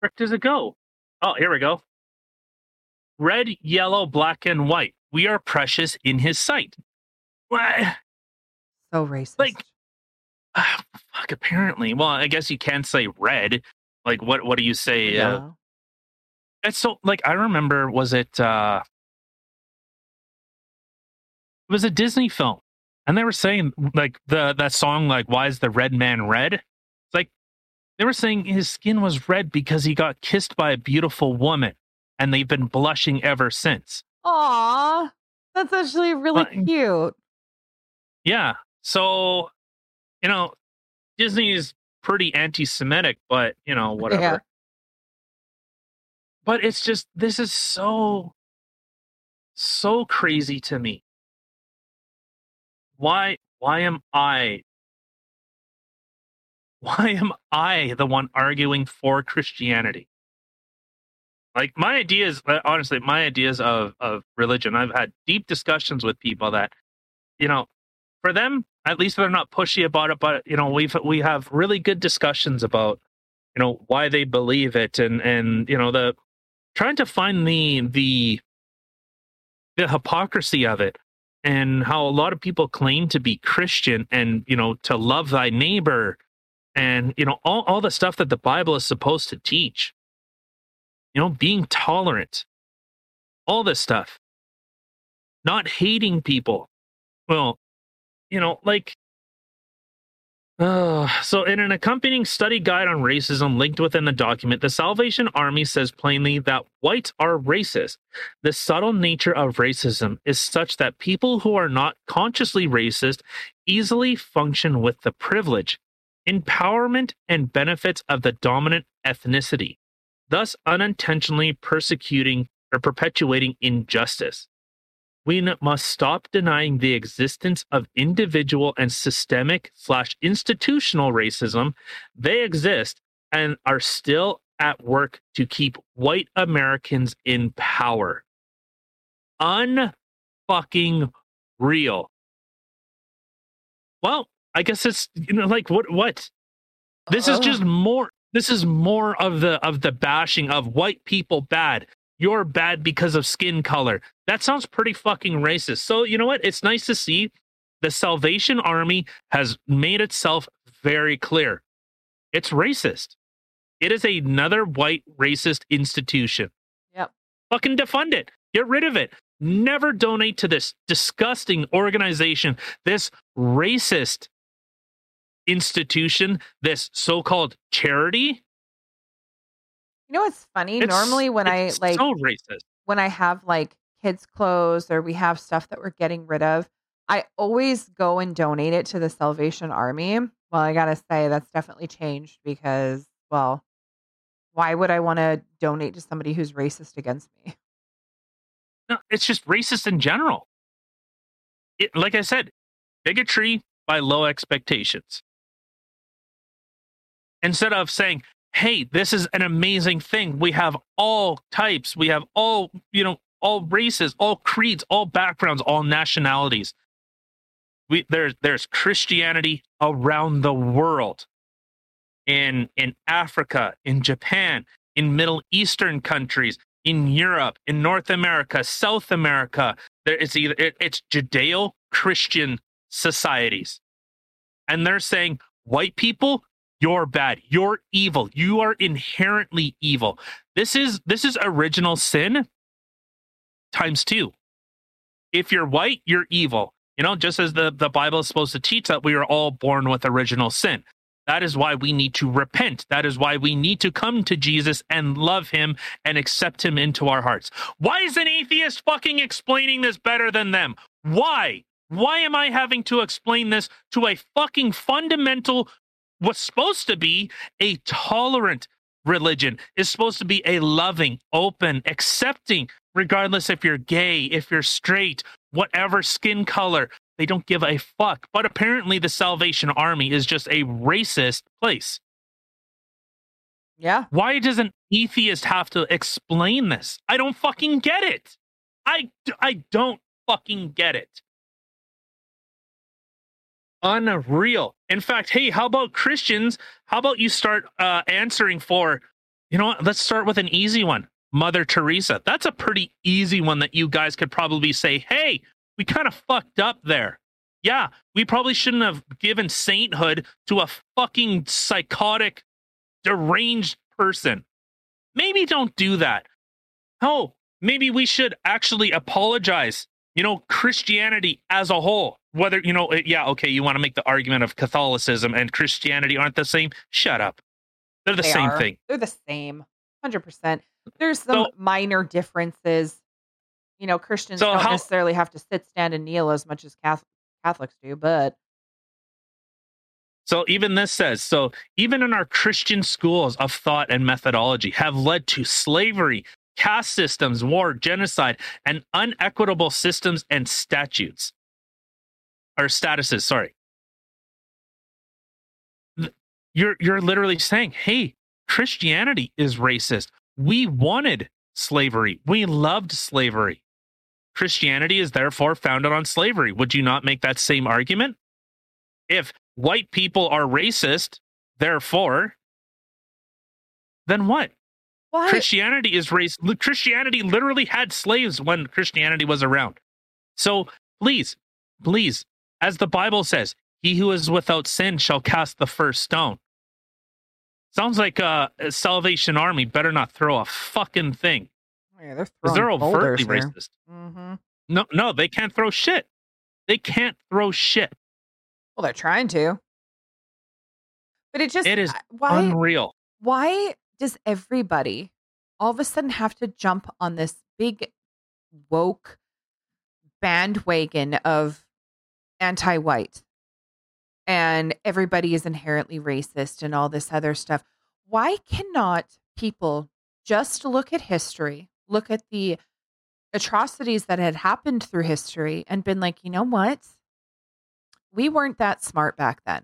Speaker 2: where does it go? Oh, here we go. Red, yellow, black, and white. We are precious in his sight. What?
Speaker 1: So racist.
Speaker 2: Like- Ah, fuck. Apparently, well, I guess you can't say red. Like, what? What do you say? Uh,
Speaker 1: yeah.
Speaker 2: it's so like I remember. Was it? uh It was a Disney film, and they were saying like the that song like "Why is the red man red?" It's like they were saying his skin was red because he got kissed by a beautiful woman, and they've been blushing ever since.
Speaker 1: Aw, that's actually really
Speaker 2: Uh,
Speaker 1: cute.
Speaker 2: Yeah. So, you know, Disney is pretty anti-Semitic, but you know, whatever.
Speaker 1: Yeah.
Speaker 2: But it's just this is so so crazy to me. Why why am I why am I the one arguing for Christianity? Like my ideas, uh, honestly, my ideas of of religion. I've had deep discussions with people that, you know, for them, at least they're not pushy about it. But you know, we've we have really good discussions about, you know, why they believe it, and and you know the trying to find the the the hypocrisy of it and how a lot of people claim to be Christian and you know to love thy neighbor and you know all, all the stuff that the Bible is supposed to teach. You know, being tolerant, all this stuff, not hating people. Well, you know, like uh, so, in an accompanying study guide on racism linked within the document, the Salvation Army says plainly that whites are racist. The subtle nature of racism is such that people who are not consciously racist easily function with the privilege, empowerment, and benefits of the dominant ethnicity, thus unintentionally persecuting or perpetuating injustice. We must stop denying the existence of individual and systemic slash institutional racism. They exist and are still at work to keep white Americans in power. Unfucking real. Well, I guess it's you know like what what this is
Speaker 1: uh,
Speaker 2: just more this is more of the of the bashing of white people bad. You're bad because of skin color. That sounds pretty fucking racist. So you know what? It's nice to see the salvation army has made itself very clear. It's racist. It is another white racist institution.
Speaker 1: Yep.
Speaker 2: fucking defund it. Get rid of it. Never donate to this disgusting organization this racist institution this so-called charity
Speaker 1: You know what's funny?
Speaker 2: It's-
Speaker 1: Normally, when I like
Speaker 2: so racist
Speaker 1: when I have like kids' clothes or we have stuff that we're getting rid of, I always go and donate it to the Salvation Army. Well, I gotta say that's definitely changed because, well, why would I want to donate to somebody who's racist against me?
Speaker 2: No, it's just racist in general. It, like I said, bigotry by low expectations. Instead of saying, "Hey, this is an amazing thing. We have all types. We have all, you know, all races, all creeds, all backgrounds, all nationalities. We there's there's Christianity around the world. In in Africa, in Japan, in Middle Eastern countries, in Europe, in North America, South America. There it's either it, it's Judeo-Christian societies. And they're saying white people, you're bad. You're evil. You are inherently evil. This is this is original sin times 2. If you're white, you're evil. You know, just as the the Bible is supposed to teach that we are all born with original sin. That is why we need to repent. That is why we need to come to Jesus and love him and accept him into our hearts. Why is an atheist fucking explaining this better than them? Why? Why am I having to explain this to a fucking fundamental, what's supposed to be a tolerant religion, is supposed to be a loving, open, accepting, regardless if you're gay, if you're straight, whatever skin color, they don't give a fuck. But apparently, the Salvation Army is just a racist place.
Speaker 1: Yeah.
Speaker 2: Why does an atheist have to explain this? I don't fucking get it. I, I don't fucking get it. Unreal. In fact, hey, how about Christians? How about you start uh, answering for, you know what? Let's start with an easy one. Mother Teresa. That's a pretty easy one that you guys could probably say, hey, we kind of fucked up there. Yeah, we probably shouldn't have given sainthood to a fucking psychotic, deranged person. Maybe don't do that. Oh, maybe we should actually apologize. You know, Christianity as a whole, whether, you know, yeah, okay, you want to make the argument of Catholicism and Christianity aren't the same. Shut up. They're the
Speaker 1: They
Speaker 2: same
Speaker 1: are.
Speaker 2: thing.
Speaker 1: They're the same. 100%. There's some
Speaker 2: So-
Speaker 1: minor differences. You know, Christians
Speaker 2: So
Speaker 1: don't
Speaker 2: how-
Speaker 1: necessarily have to sit, stand, and kneel as much as Catholic, Catholics do, but
Speaker 2: So even this says so even in our Christian schools of thought and methodology have led to slavery, caste systems, war, genocide, and unequitable systems and statutes or statuses, sorry. You're you're literally saying, "Hey, Christianity is racist. We wanted slavery. We loved slavery. Christianity is therefore founded on slavery." Would you not make that same argument? If white people are racist, therefore, then what?
Speaker 1: what?
Speaker 2: Christianity is race. Christianity literally had slaves when Christianity was around. So please, please, as the Bible says, he who is without sin shall cast the first stone. Sounds like uh, a Salvation Army better not throw a fucking thing
Speaker 1: Oh, yeah, they're
Speaker 2: because they're overtly
Speaker 1: here.
Speaker 2: racist.
Speaker 1: hmm
Speaker 2: No, no, they can't throw shit. They can't throw shit.
Speaker 1: Well, they're trying to. But it just
Speaker 2: It is
Speaker 1: why
Speaker 2: Unreal.
Speaker 1: why does everybody all of a sudden have to jump on this big woke bandwagon of anti-white and everybody is inherently racist and all this other stuff why cannot people just look at history look at the atrocities that had happened through history and been like you know what we weren't that smart back then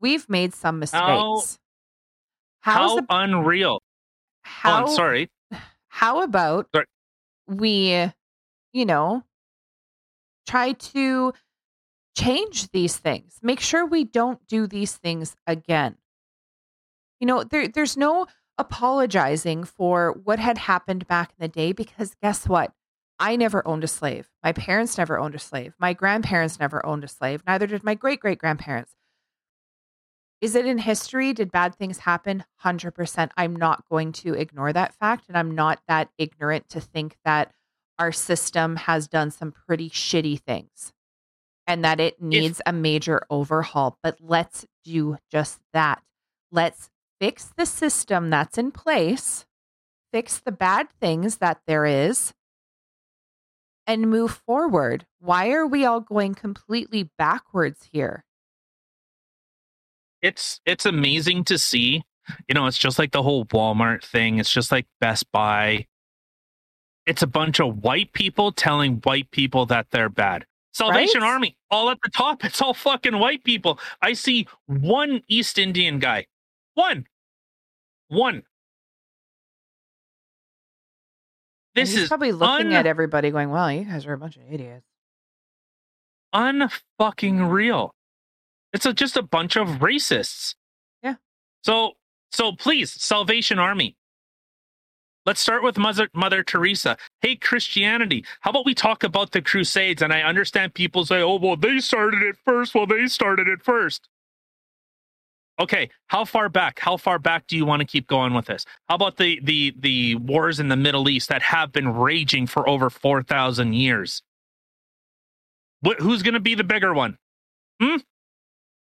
Speaker 1: we've made some mistakes
Speaker 2: How-
Speaker 1: How's
Speaker 2: How unreal.
Speaker 1: how
Speaker 2: oh, I'm sorry.
Speaker 1: how about
Speaker 2: Sorry.
Speaker 1: we you know try to change these things make sure we don't do these things again you know there there's no apologizing for what had happened back in the day because guess what I never owned a slave. My parents never owned a slave. My grandparents never owned a slave. Neither did my great great grandparents. Is it in history? Did bad things happen? 100%. I'm not going to ignore that fact. And I'm not that ignorant to think that our system has done some pretty shitty things and that it needs a major overhaul. But let's do just that. Let's fix the system that's in place, fix the bad things that there is, and move forward. Why are we all going completely backwards here?
Speaker 2: it's it's amazing to see. You know, it's just like the whole Walmart thing. It's just like Best Buy. It's a bunch of white people telling white people that they're bad. Salvation
Speaker 1: Right?
Speaker 2: Army, all at the top. It's all fucking white people. I see one East Indian guy. One. One. This is
Speaker 1: probably looking
Speaker 2: un-
Speaker 1: at everybody going, well, you guys are a bunch of idiots.
Speaker 2: unfucking real. It's a, just a bunch of racists.
Speaker 1: Yeah.
Speaker 2: So so please, Salvation Army. Let's start with Mother Mother Teresa. Hey, Christianity, how about we talk about the Crusades? And I understand people say, "Oh, well, they started it first. Well, they started it first. Okay, how far back? How far back do you want to keep going with this? How about the the the wars in the Middle East that have been raging for over four thousand years? What, who's going to be the bigger one? Hmm?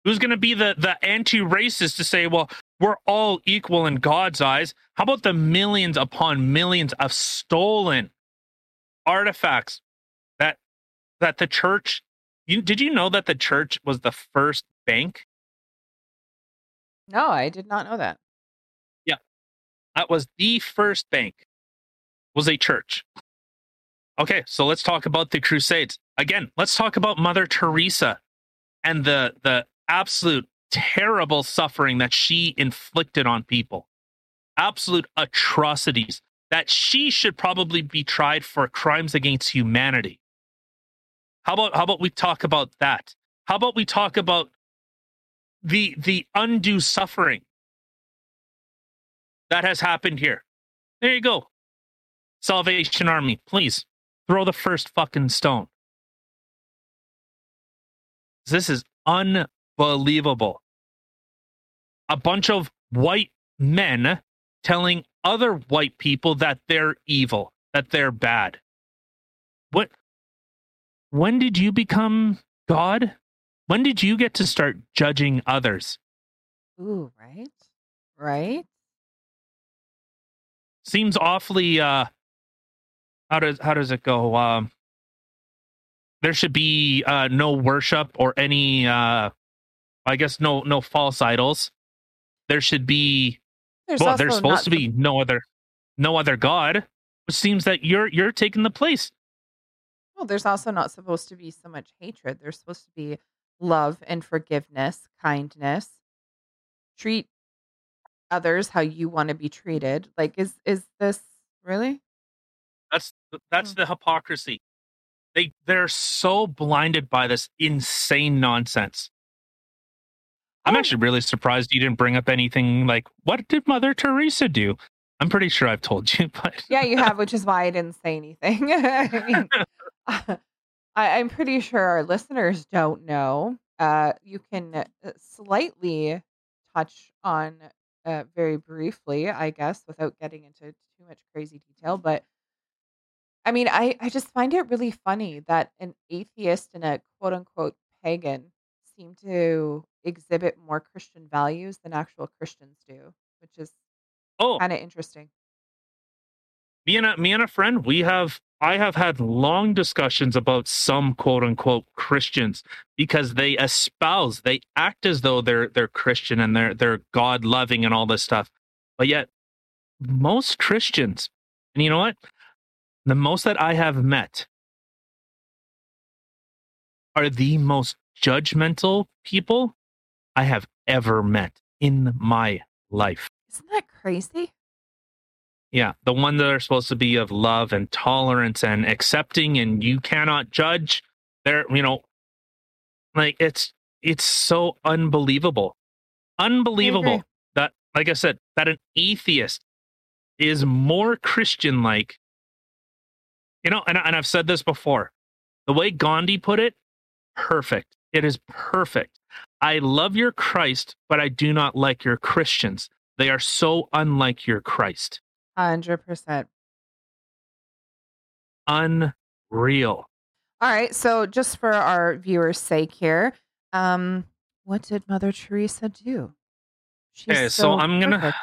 Speaker 2: Who's going to be the the anti-racist to say, well, we're all equal in God's eyes? How about the millions upon millions of stolen artifacts that that the church? You, did you know that the church was the first bank?
Speaker 1: No, I did not know that. Yeah.
Speaker 2: That was the first bank. Was a church. Okay, so let's talk about the Crusades again. Let's talk about Mother Teresa and the the absolute terrible suffering that she inflicted on people. absolute atrocities that she should probably be tried for crimes against humanity. How about how about we talk about that? How about we talk about the the undue suffering that has happened here? There you go. Salvation Army, please throw the first fucking stone. This is unbelievable. A bunch of white men telling other white people that they're evil, that they're bad. What? When did you become God? When did you get to start judging others?
Speaker 1: Ooh, right? Right?
Speaker 2: Seems awfully uh how does how does it go? Um there should be uh no worship or any uh I guess no no false idols. There should be
Speaker 1: There's
Speaker 2: well, there's supposed to be no other no other god. Which seems that you're you're taking the place.
Speaker 1: Well, there's also not supposed to be so much hatred. There's supposed to be love and forgiveness, kindness. Treat others how you want to be treated. Like is is this really?
Speaker 2: That's that's
Speaker 1: Hmm.
Speaker 2: the hypocrisy. They they're so blinded by this insane nonsense. I'm
Speaker 1: Oh.
Speaker 2: actually really surprised you didn't bring up anything like what did Mother Teresa do? I'm pretty sure I've told you, but
Speaker 1: Yeah, you have, which is why I didn't say anything. I mean, I, I'm pretty sure our listeners don't know. Uh, you can uh, slightly touch on uh, very briefly, I guess, without getting into too much crazy detail. But I mean, I, I just find it really funny that an atheist and a quote unquote pagan seem to exhibit more Christian values than actual Christians do, which is
Speaker 2: oh,
Speaker 1: kind of interesting.
Speaker 2: me and a, me and a friend, we have I have had long discussions about some quote unquote Christians because they espouse, they act as though they're they're Christian and they're they're God loving and all this stuff. But yet most Christians, and you know what? The most that I have met are the most judgmental people I have ever met in my life.
Speaker 1: Isn't that crazy?
Speaker 2: Yeah, the one that are supposed to be of love and tolerance and accepting, and you cannot judge. They're, you know, like it's it's so unbelievable, unbelievable that, like I said, that an atheist is more Christian like. You know, and and I've said this before. The way Gandhi put it, perfect. It is perfect. I love your Christ, but I do not like your Christians. They are so unlike your Christ.
Speaker 1: Hundred percent.
Speaker 2: unreal.
Speaker 1: All right. So, just for our viewers' sake here, um, what did Mother Teresa do? She's
Speaker 2: Okay, so I'm gonna
Speaker 1: perfect.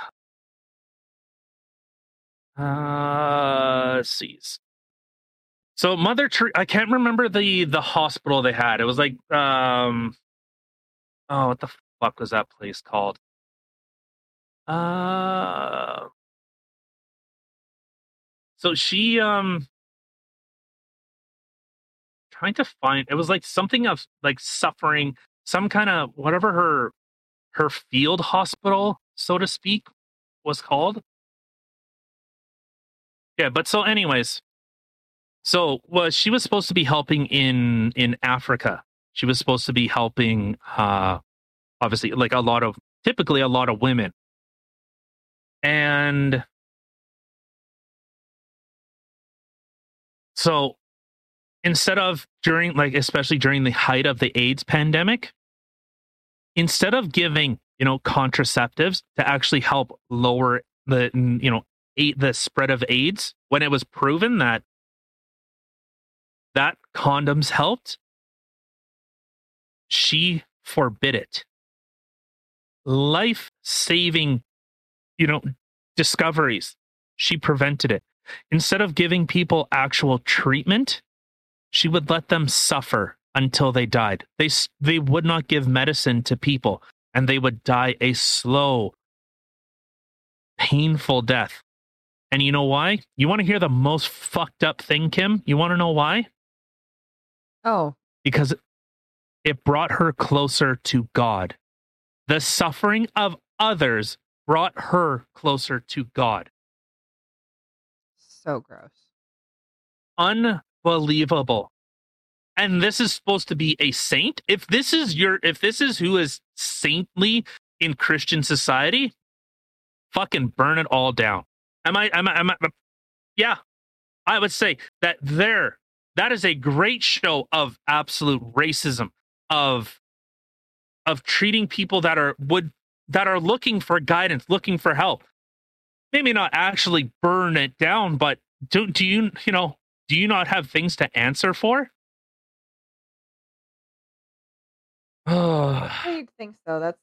Speaker 2: uh let's see. So Mother Teresa, I can't remember the the hospital they had. It was like um oh what the fuck was that place called? Uh so she um trying to find it was like something of like suffering some kind of whatever her her field hospital so to speak was called yeah but so anyways so was she was supposed to be helping in in africa. She was supposed to be helping uh obviously like a lot of typically a lot of women. And so instead of during like especially during the height of the AIDS pandemic, instead of giving you know contraceptives to actually help lower the you know the spread of AIDS when it was proven that that condoms helped, she forbid it. Life saving, you know, discoveries. She prevented it. Instead of giving people actual treatment, she would let them suffer until they died. They they would not give medicine to people and they would die a slow painful death. And you know why? You want to hear the most fucked up thing, Kim? You want to know why?
Speaker 1: Oh,
Speaker 2: Because it brought her closer to God. The suffering of others brought her closer to God.
Speaker 1: So gross.
Speaker 2: Unbelievable. And this is supposed to be a saint? If this is your if this is who is saintly in Christian society, fucking burn it all down. Am I am I, am I yeah. I would say that there that is a great show of absolute racism of of treating people that are would that are looking for guidance, looking for help. Maybe not actually burn it down, but do do you you know do you not have things to answer for?
Speaker 1: Oh, I think so. That's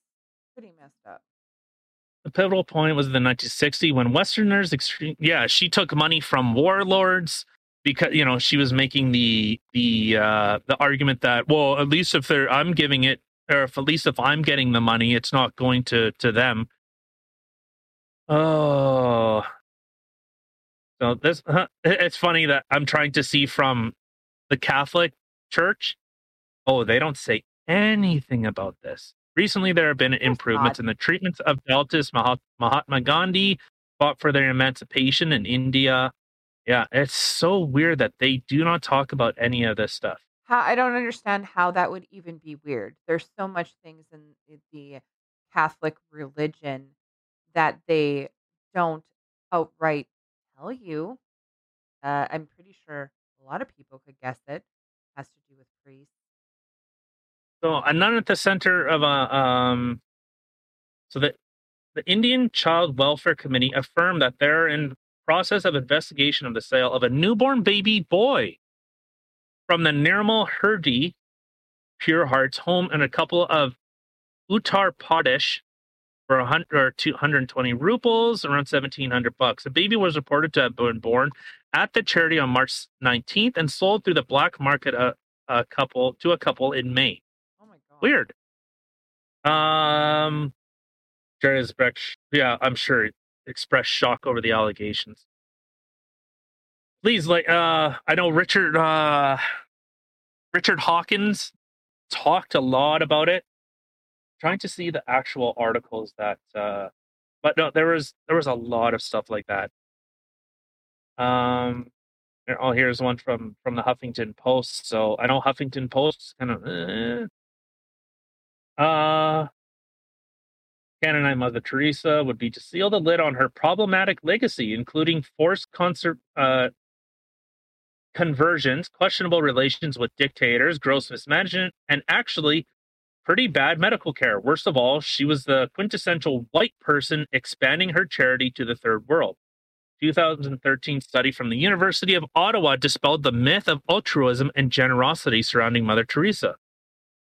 Speaker 1: pretty messed up.
Speaker 2: The pivotal point was in the 1960s when Westerners, extreme, yeah, she took money from warlords because you know she was making the the uh, the argument that well, at least if they're I'm giving it, or if at least if I'm getting the money, it's not going to to them. Oh, so this it's funny that I'm trying to see from the Catholic Church. Oh, they don't say anything about this. Recently, there have been improvements in the treatments of Dalits Mahatma Gandhi fought for their emancipation in India. Yeah, it's so weird that they do not talk about any of this stuff.
Speaker 1: How I don't understand how that would even be weird. There's so much things in the Catholic religion that they don't outright tell you. Uh, I'm pretty sure a lot of people could guess it. it has to do with priests
Speaker 2: so a nun at the center of a um, so the the Indian Child Welfare Committee affirmed that they're in process of investigation of the sale of a newborn baby boy from the Nirmal Hriday Pure Hearts home and a couple of Uttar Pradesh for 100 or 220 rupees, around 1700 bucks. The baby was reported to have been born at the charity on March 19th and sold through the black market a, a couple to a couple in May. Weird. Um, Jerry expressed, yeah, I'm sure expressed shock over the allegations. Please, like, uh, I know Richard, uh, Richard Hawkins talked a lot about it. trying to see the actual articles that, uh, but no, there was there was a lot of stuff like that. Um, oh, here's one from from the Huffington Post. So I know Huffington Post kind of eh, uh, Canonite Mother Teresa would be to seal the lid on her problematic legacy, including forced uh, conversions, questionable relations with dictators, gross mismanagement, and actually pretty bad medical care. Worst of all, she was the quintessential white person expanding her charity to the third world. 2013 study from the University of Ottawa dispelled the myth of altruism and generosity surrounding Mother Teresa.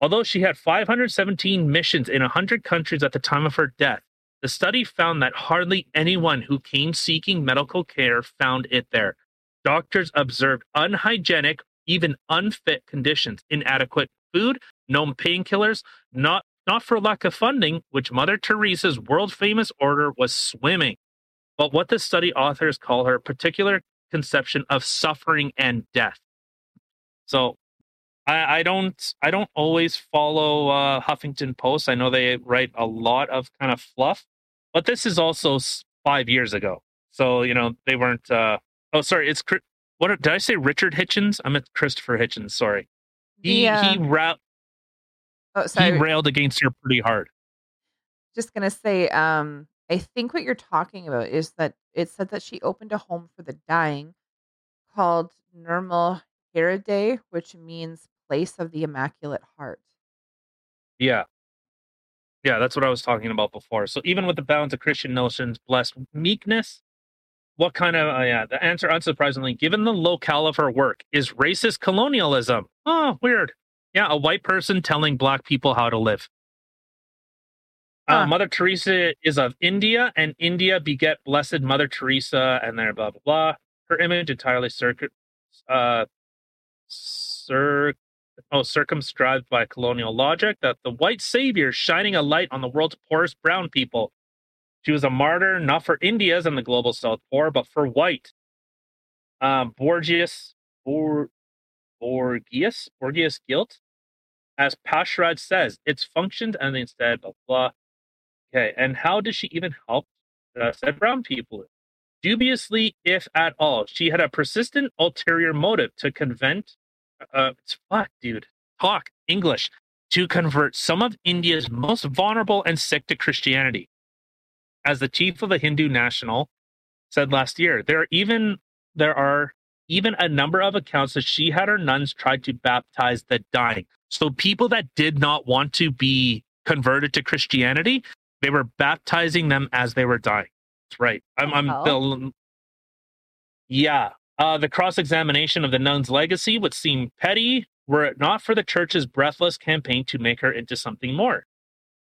Speaker 2: Although she had 517 missions in 100 countries at the time of her death, the study found that hardly anyone who came seeking medical care found it there. Doctors observed unhygienic, even unfit conditions, inadequate food, no painkillers, not not for lack of funding, which Mother Teresa's world famous order was swimming, but what the study authors call her particular conception of suffering and death. So I, I don't I don't always follow uh, Huffington Post. I know they write a lot of kind of fluff, but this is also five years ago, so you know they weren't. Uh, oh, sorry, it's what did I say? Richard Hitchens. I meant Christopher Hitchens. Sorry, he yeah. he ra- oh, sorry. he railed against her pretty hard.
Speaker 1: Just gonna say, um, I think what you're talking about is that it said that she opened a home for the dying called Nirmal Hriday, which means place of the Immaculate Heart.
Speaker 2: Yeah. Yeah, that's what I was talking about before. So even with the balance of Christian notions, blessed meekness, what kind of uh, yeah? The answer, unsurprisingly, given the locale of her work, is racist colonialism. Oh, weird. Yeah, a white person telling black people how to live. Uh. Mother Teresa is of India, and India beget Blessed Mother Teresa, and there blah blah blah. Her image entirely circuit, uh, cir- oh, circumscribed by colonial logic, that the white savior shining a light on the world's poorest brown people. She was a martyr not for India's and the global South poor, but for white. Um, Borgias, Bor, Borgias, Borgias guilt, as Prashad says, it's functioned and instead blah blah. Okay, and how does she even help uh, said brown people. Dubiously, if at all, she had a persistent ulterior motive to convent. Uh, it's fuck, dude. Talk English to convert some of India's most vulnerable and sick to Christianity. As the chief of the Hindu National said last year, there are even there are even a number of accounts that she had her nuns tried to baptize the dying. So people that did not want to be converted to Christianity, they were baptizing them as they were dying. That's right. I'm, I'm yeah. Uh, the cross examination of the nun's legacy would seem petty were it not for the church's breathless campaign to make her into something more.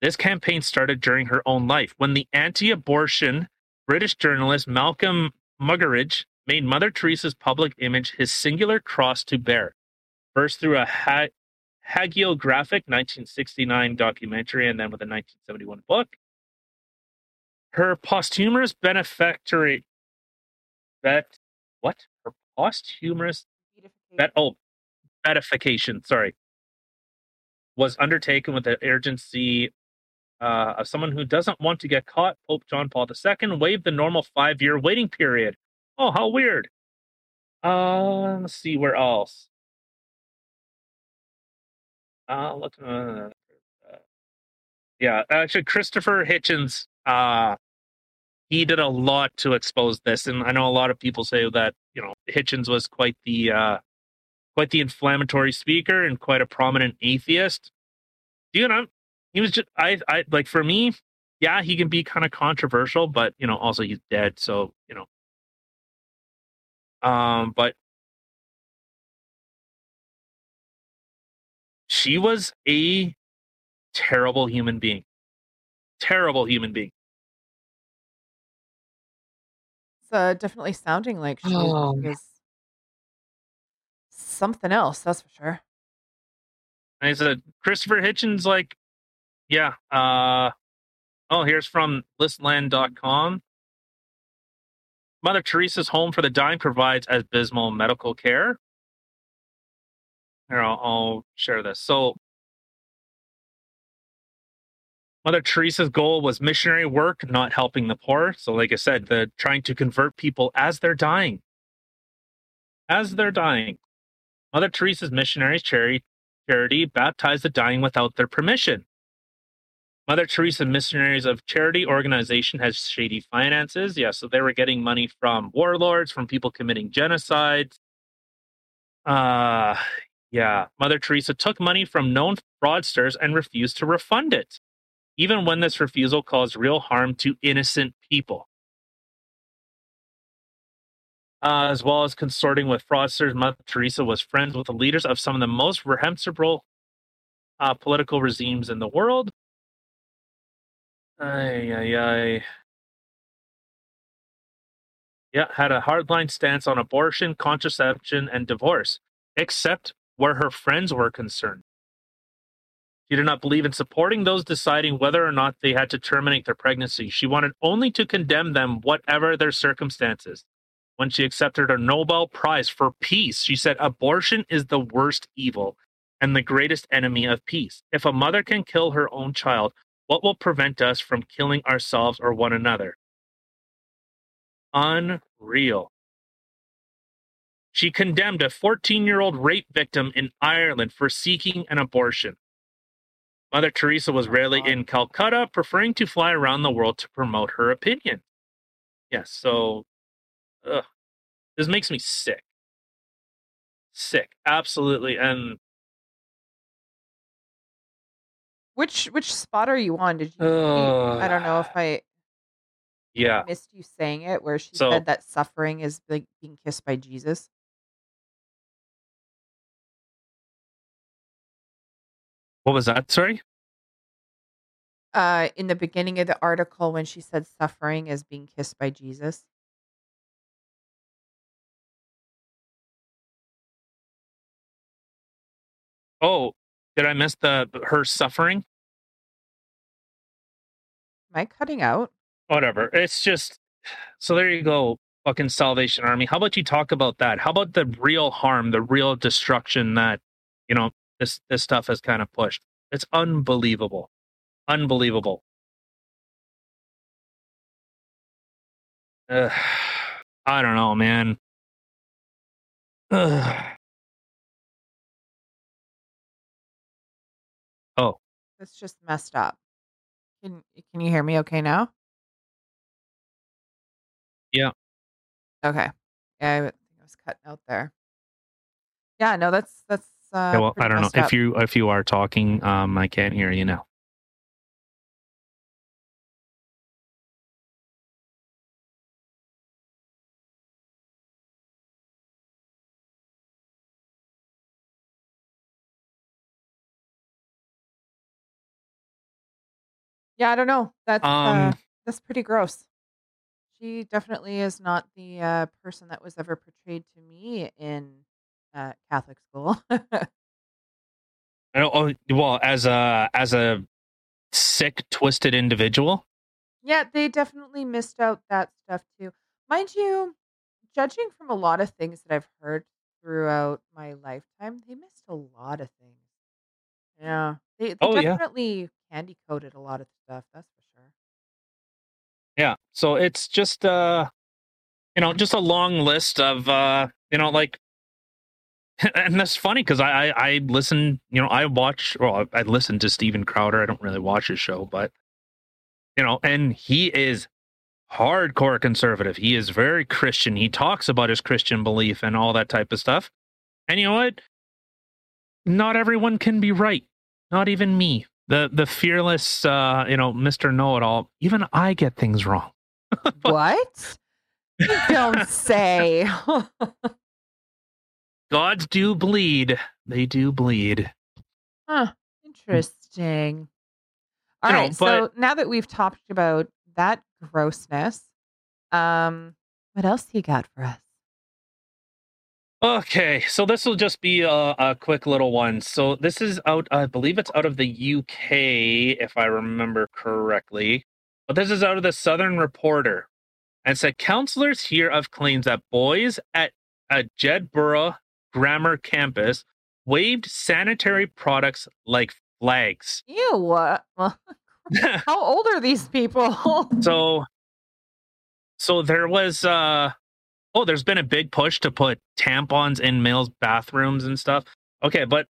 Speaker 2: This campaign started during her own life when the anti abortion British journalist Malcolm Muggeridge made Mother Teresa's public image his singular cross to bear, first through a ha- hagiographic 1969 documentary and then with a 1971 book. Her posthumous benefactory, bet, what? Posthumous, bet, oh, beatification, sorry, was undertaken with the urgency uh, of someone who doesn't want to get caught. Pope John Paul II waived the normal five year waiting period. Oh, how weird. Uh, let's see where else. Uh, look, uh, yeah, actually, Christopher Hitchens, uh, he did a lot to expose this, and I know a lot of people say that you know Hitchens was quite the uh, quite the inflammatory speaker and quite a prominent atheist. You know, he was just I I like for me, yeah, he can be kind of controversial, but you know, also he's dead, so you know. Um, but she was a terrible human being. Terrible human being.
Speaker 1: Uh, definitely sounding like she
Speaker 2: Oh.
Speaker 1: was something else, that's for sure.
Speaker 2: And I said, Christopher Hitchens, like, yeah. Uh, oh, here's from listland.com. Mother Teresa's Home for the Dying provides abysmal medical care. Here, I'll, I'll share this. So, Mother Teresa's goal was missionary work, not helping the poor. So, like I said, the trying to convert people as they're dying. As they're dying. Mother Teresa's missionaries charity, charity baptized the dying without their permission. Mother Teresa Missionaries of Charity organization has shady finances. Yeah, so they were getting money from warlords, from people committing genocides. Uh yeah, Mother Teresa took money from known fraudsters and refused to refund it, even when this refusal caused real harm to innocent people. Uh, as well as consorting with fraudsters, Mother Teresa was friends with the leaders of some of the most reprehensible uh, political regimes in the world. Ay, ay, ay. Yeah, had a hardline stance on abortion, contraception, and divorce, except where her friends were concerned. She did not believe in supporting those deciding whether or not they had to terminate their pregnancy. She wanted only to condemn them, whatever their circumstances. When she accepted her Nobel Prize for Peace, she said abortion is the worst evil and the greatest enemy of peace. If a mother can kill her own child, what will prevent us from killing ourselves or one another? Unreal. She condemned a 14 year old rape victim in Ireland for seeking an abortion. Mother Teresa was rarely in Calcutta, preferring to fly around the world to promote her opinion. Yes, so ugh, this makes me sick. Sick, absolutely. And
Speaker 1: Which which spot are you on? Did you I don't know if I
Speaker 2: yeah,
Speaker 1: missed you saying it where she
Speaker 2: So-
Speaker 1: said that suffering is like being kissed by Jesus.
Speaker 2: What was that? Sorry.
Speaker 1: Uh in the beginning of the article when she said suffering is being kissed by Jesus.
Speaker 2: Oh, did I miss the her suffering?
Speaker 1: Am I cutting out?
Speaker 2: whatever. It's just so there you go, fucking Salvation Army. How about you talk about that? How about the real harm, the real destruction that you know this this stuff has kind of pushed? It's unbelievable, unbelievable. uh, I don't know, man. Oh,
Speaker 1: It's just messed up. Can can you hear me okay now?
Speaker 2: Yeah.
Speaker 1: Okay. Yeah, I I was cutting out there. Yeah, no, that's that's uh
Speaker 2: yeah, well, I don't know
Speaker 1: messed
Speaker 2: if you if you are talking. Um, I can't hear you now.
Speaker 1: Yeah, I don't know. That's uh
Speaker 2: Um,
Speaker 1: that's pretty gross. She definitely is not the uh person that was ever portrayed to me in uh Catholic school.
Speaker 2: Oh, well, as a as a sick, twisted individual.
Speaker 1: Yeah, they definitely missed out that stuff too. Mind you, judging from a lot of things that I've heard throughout my lifetime, they missed a lot of things. Yeah. They they
Speaker 2: Oh yeah,
Speaker 1: definitely candy coated a lot of stuff, that's for sure.
Speaker 2: yeah. So it's just uh, you know, just a long list of uh, you know, like and that's funny because I, I I listen, you know, I watch well, I listen to Steven Crowder. I don't really watch his show, but you know, and he is hardcore conservative. He is very Christian. He talks about his Christian belief and all that type of stuff. And you know what? Not everyone can be right. Not even me. The the fearless uh, you know, Mr. Know It All. Even I get things wrong.
Speaker 1: What? You don't say.
Speaker 2: Gods do bleed. They do bleed.
Speaker 1: huh. Interesting. All
Speaker 2: You know,
Speaker 1: right. So now that we've talked about that grossness, um, what else you got for us?
Speaker 2: Okay, so this will just be a, a quick little one. So this is out, I believe it's out of the UK, if I remember correctly. But this is out of the Southern Reporter. And said counselors hear of claims that boys at a Jedburgh Grammar campus waved sanitary products like flags.
Speaker 1: Ew. uh, how old are these people?
Speaker 2: so so there was uh oh there's been a big push to put tampons in males bathrooms and stuff okay but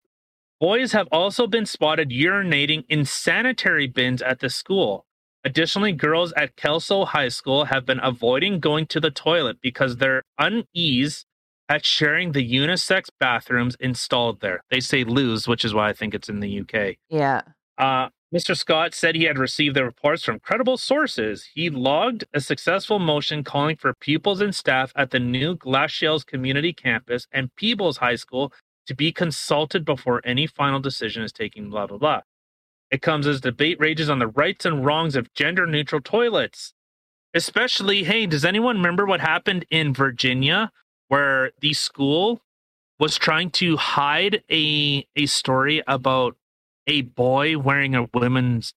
Speaker 2: boys have also been spotted urinating in sanitary bins at the school additionally girls at kelso high school have been avoiding going to the toilet because they're unease at sharing the unisex bathrooms installed there they say lose which is why i think it's in the uk
Speaker 1: yeah.
Speaker 2: uh, Mr. Scott said he had received the reports from credible sources. He logged a successful motion calling for pupils and staff at the new Galashiels Community Campus and Peebles High School to be consulted before any final decision is taken, blah, blah, blah. It comes as debate rages on the rights and wrongs of gender neutral toilets. Especially, hey, does anyone remember what happened in Virginia where the school was trying to hide a a story about a boy wearing a women's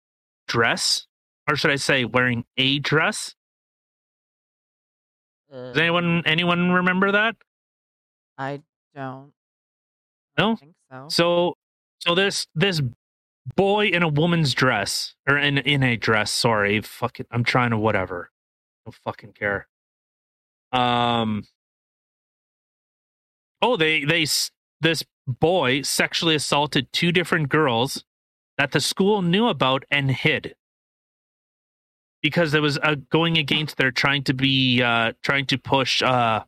Speaker 2: dress, or should I say, wearing a dress? Does
Speaker 1: Uh,
Speaker 2: anyone anyone remember that?
Speaker 1: I don't. I
Speaker 2: No?
Speaker 1: don't think so.
Speaker 2: So, so this this boy in a woman's dress or in in a dress. Sorry, fucking, I'm trying to whatever. I don't fucking care. Um. Oh, they they this boy sexually assaulted two different girls that the school knew about and hid. Because it was uh, going against their trying to be uh trying to push uh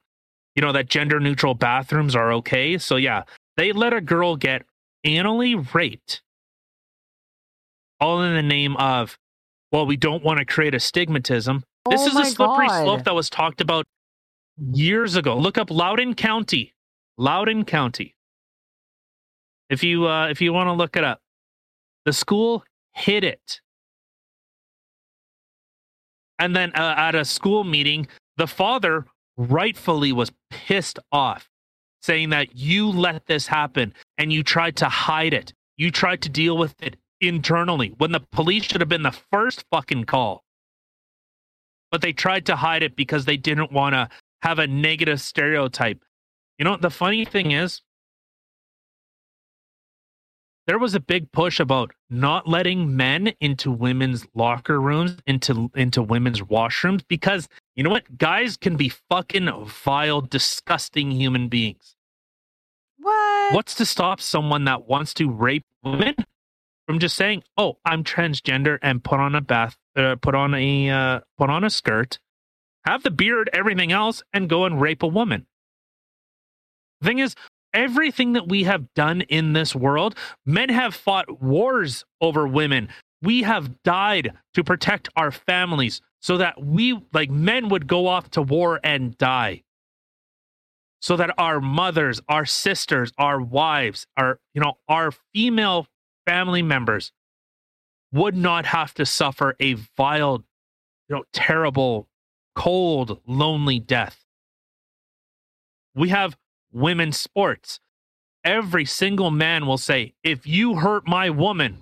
Speaker 2: you know that gender neutral bathrooms are okay. So yeah they let a girl get anally raped. All in the name of well we don't want to create a stigmatism this
Speaker 1: Oh
Speaker 2: is a slippery
Speaker 1: God.
Speaker 2: slope that was talked about years ago. Look up Loudoun County Loudoun County. If you uh if you want to look it up the school hid it. And then uh, at a school meeting the father rightfully was pissed off saying that you let this happen and you tried to hide it. You tried to deal with it internally when the police should have been the first fucking call. But they tried to hide it because they didn't want to have a negative stereotype you know the funny thing is there was a big push about not letting men into women's locker rooms, into into women's washrooms, because you know what? Guys can be fucking vile, disgusting human beings.
Speaker 1: What?
Speaker 2: What's to stop someone that wants to rape women from just saying, "Oh, I'm transgender," and put on a bath, uh, put on a uh, put on a skirt, have the beard, everything else, and go and rape a woman? Thing is, everything that we have done in this world, men have fought wars over women. We have died to protect our families so that we, like men, would go off to war and die. So that our mothers, our sisters, our wives, our, you know, our female family members would not have to suffer a vile, you know, terrible, cold, lonely death. We have women's sports. Every single man will say, if you hurt my woman,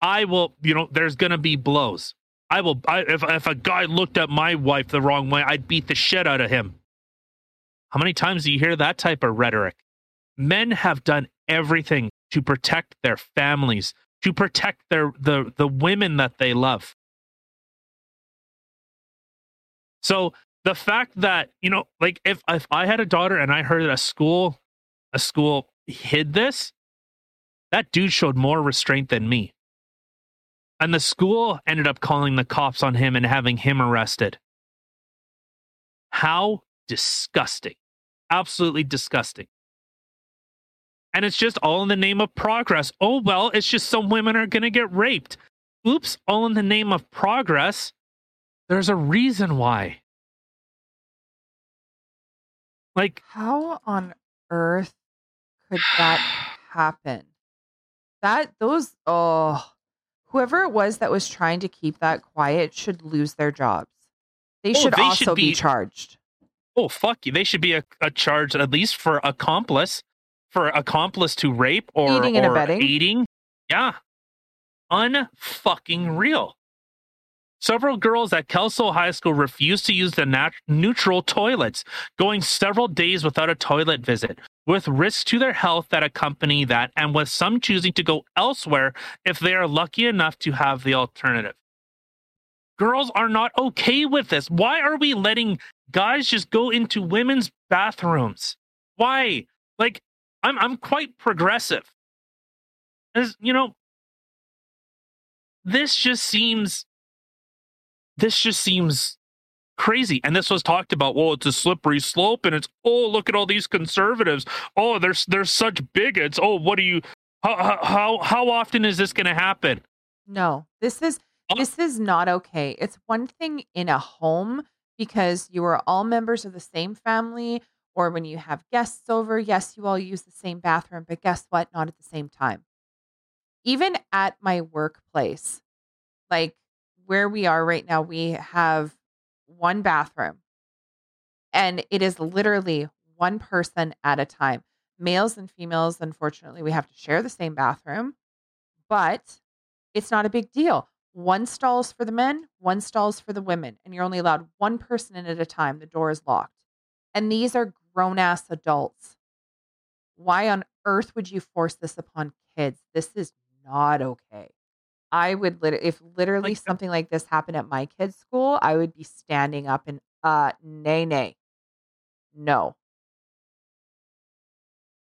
Speaker 2: I will, you know, there's going to be blows. I will, I, if, if a guy looked at my wife the wrong way, I'd beat the shit out of him. How many times do you hear that type of rhetoric? Men have done everything to protect their families, to protect their the the women that they love. So the fact that you know like if if i had a daughter and i heard that a school a school hid this that dude showed more restraint than me. And the school ended up calling the cops on him and having him arrested. How disgusting. Absolutely disgusting. And it's just all in the name of progress. Oh well it's just some women are going to get raped. Oops all in the name of progress. There's a reason why like,
Speaker 1: how on earth could that happen? That, those, oh, whoever it was that was trying to keep that quiet should lose their jobs. They
Speaker 2: Oh,
Speaker 1: should
Speaker 2: they
Speaker 1: also
Speaker 2: should
Speaker 1: be,
Speaker 2: be-
Speaker 1: charged.
Speaker 2: oh fuck you, they should be a, a charge at least for accomplice, for accomplice to rape or
Speaker 1: and
Speaker 2: or
Speaker 1: abetting.
Speaker 2: aiding. Yeah, unfucking real. Several girls at Kelso High School refused to use the nat- neutral toilets, going several days without a toilet visit, with risks to their health that accompany that, and with some choosing to go elsewhere if they are lucky enough to have the alternative. Girls are not okay with this. Why are we letting guys just go into women's bathrooms? Why? Like, I'm I'm quite progressive. As you know, this just seems this just seems crazy. And this was talked about. Well, it's a slippery slope, and it's oh, look at all these conservatives. Oh, there's there's such bigots. Oh, what do you? How how how, how often is this going to happen?
Speaker 1: No, this is
Speaker 2: Oh.
Speaker 1: this is not okay. It's one thing in a home because you are all members of the same family, or when you have guests over, yes, you all use the same bathroom, but guess what? Not at the same time. Even at my workplace, like where we are right now, we have one bathroom and it is literally one person at a time. Males and females, unfortunately, we have to share the same bathroom, but it's not a big deal. One stalls for the men, one stalls for the women, and you're only allowed one person in at a time. The door is locked. And these are grown ass adults. Why on earth would you force this upon kids? This is not okay. I would lit- if literally
Speaker 2: Like,
Speaker 1: something like this happened at my kids' school, I would be standing up and uh nay nay. No.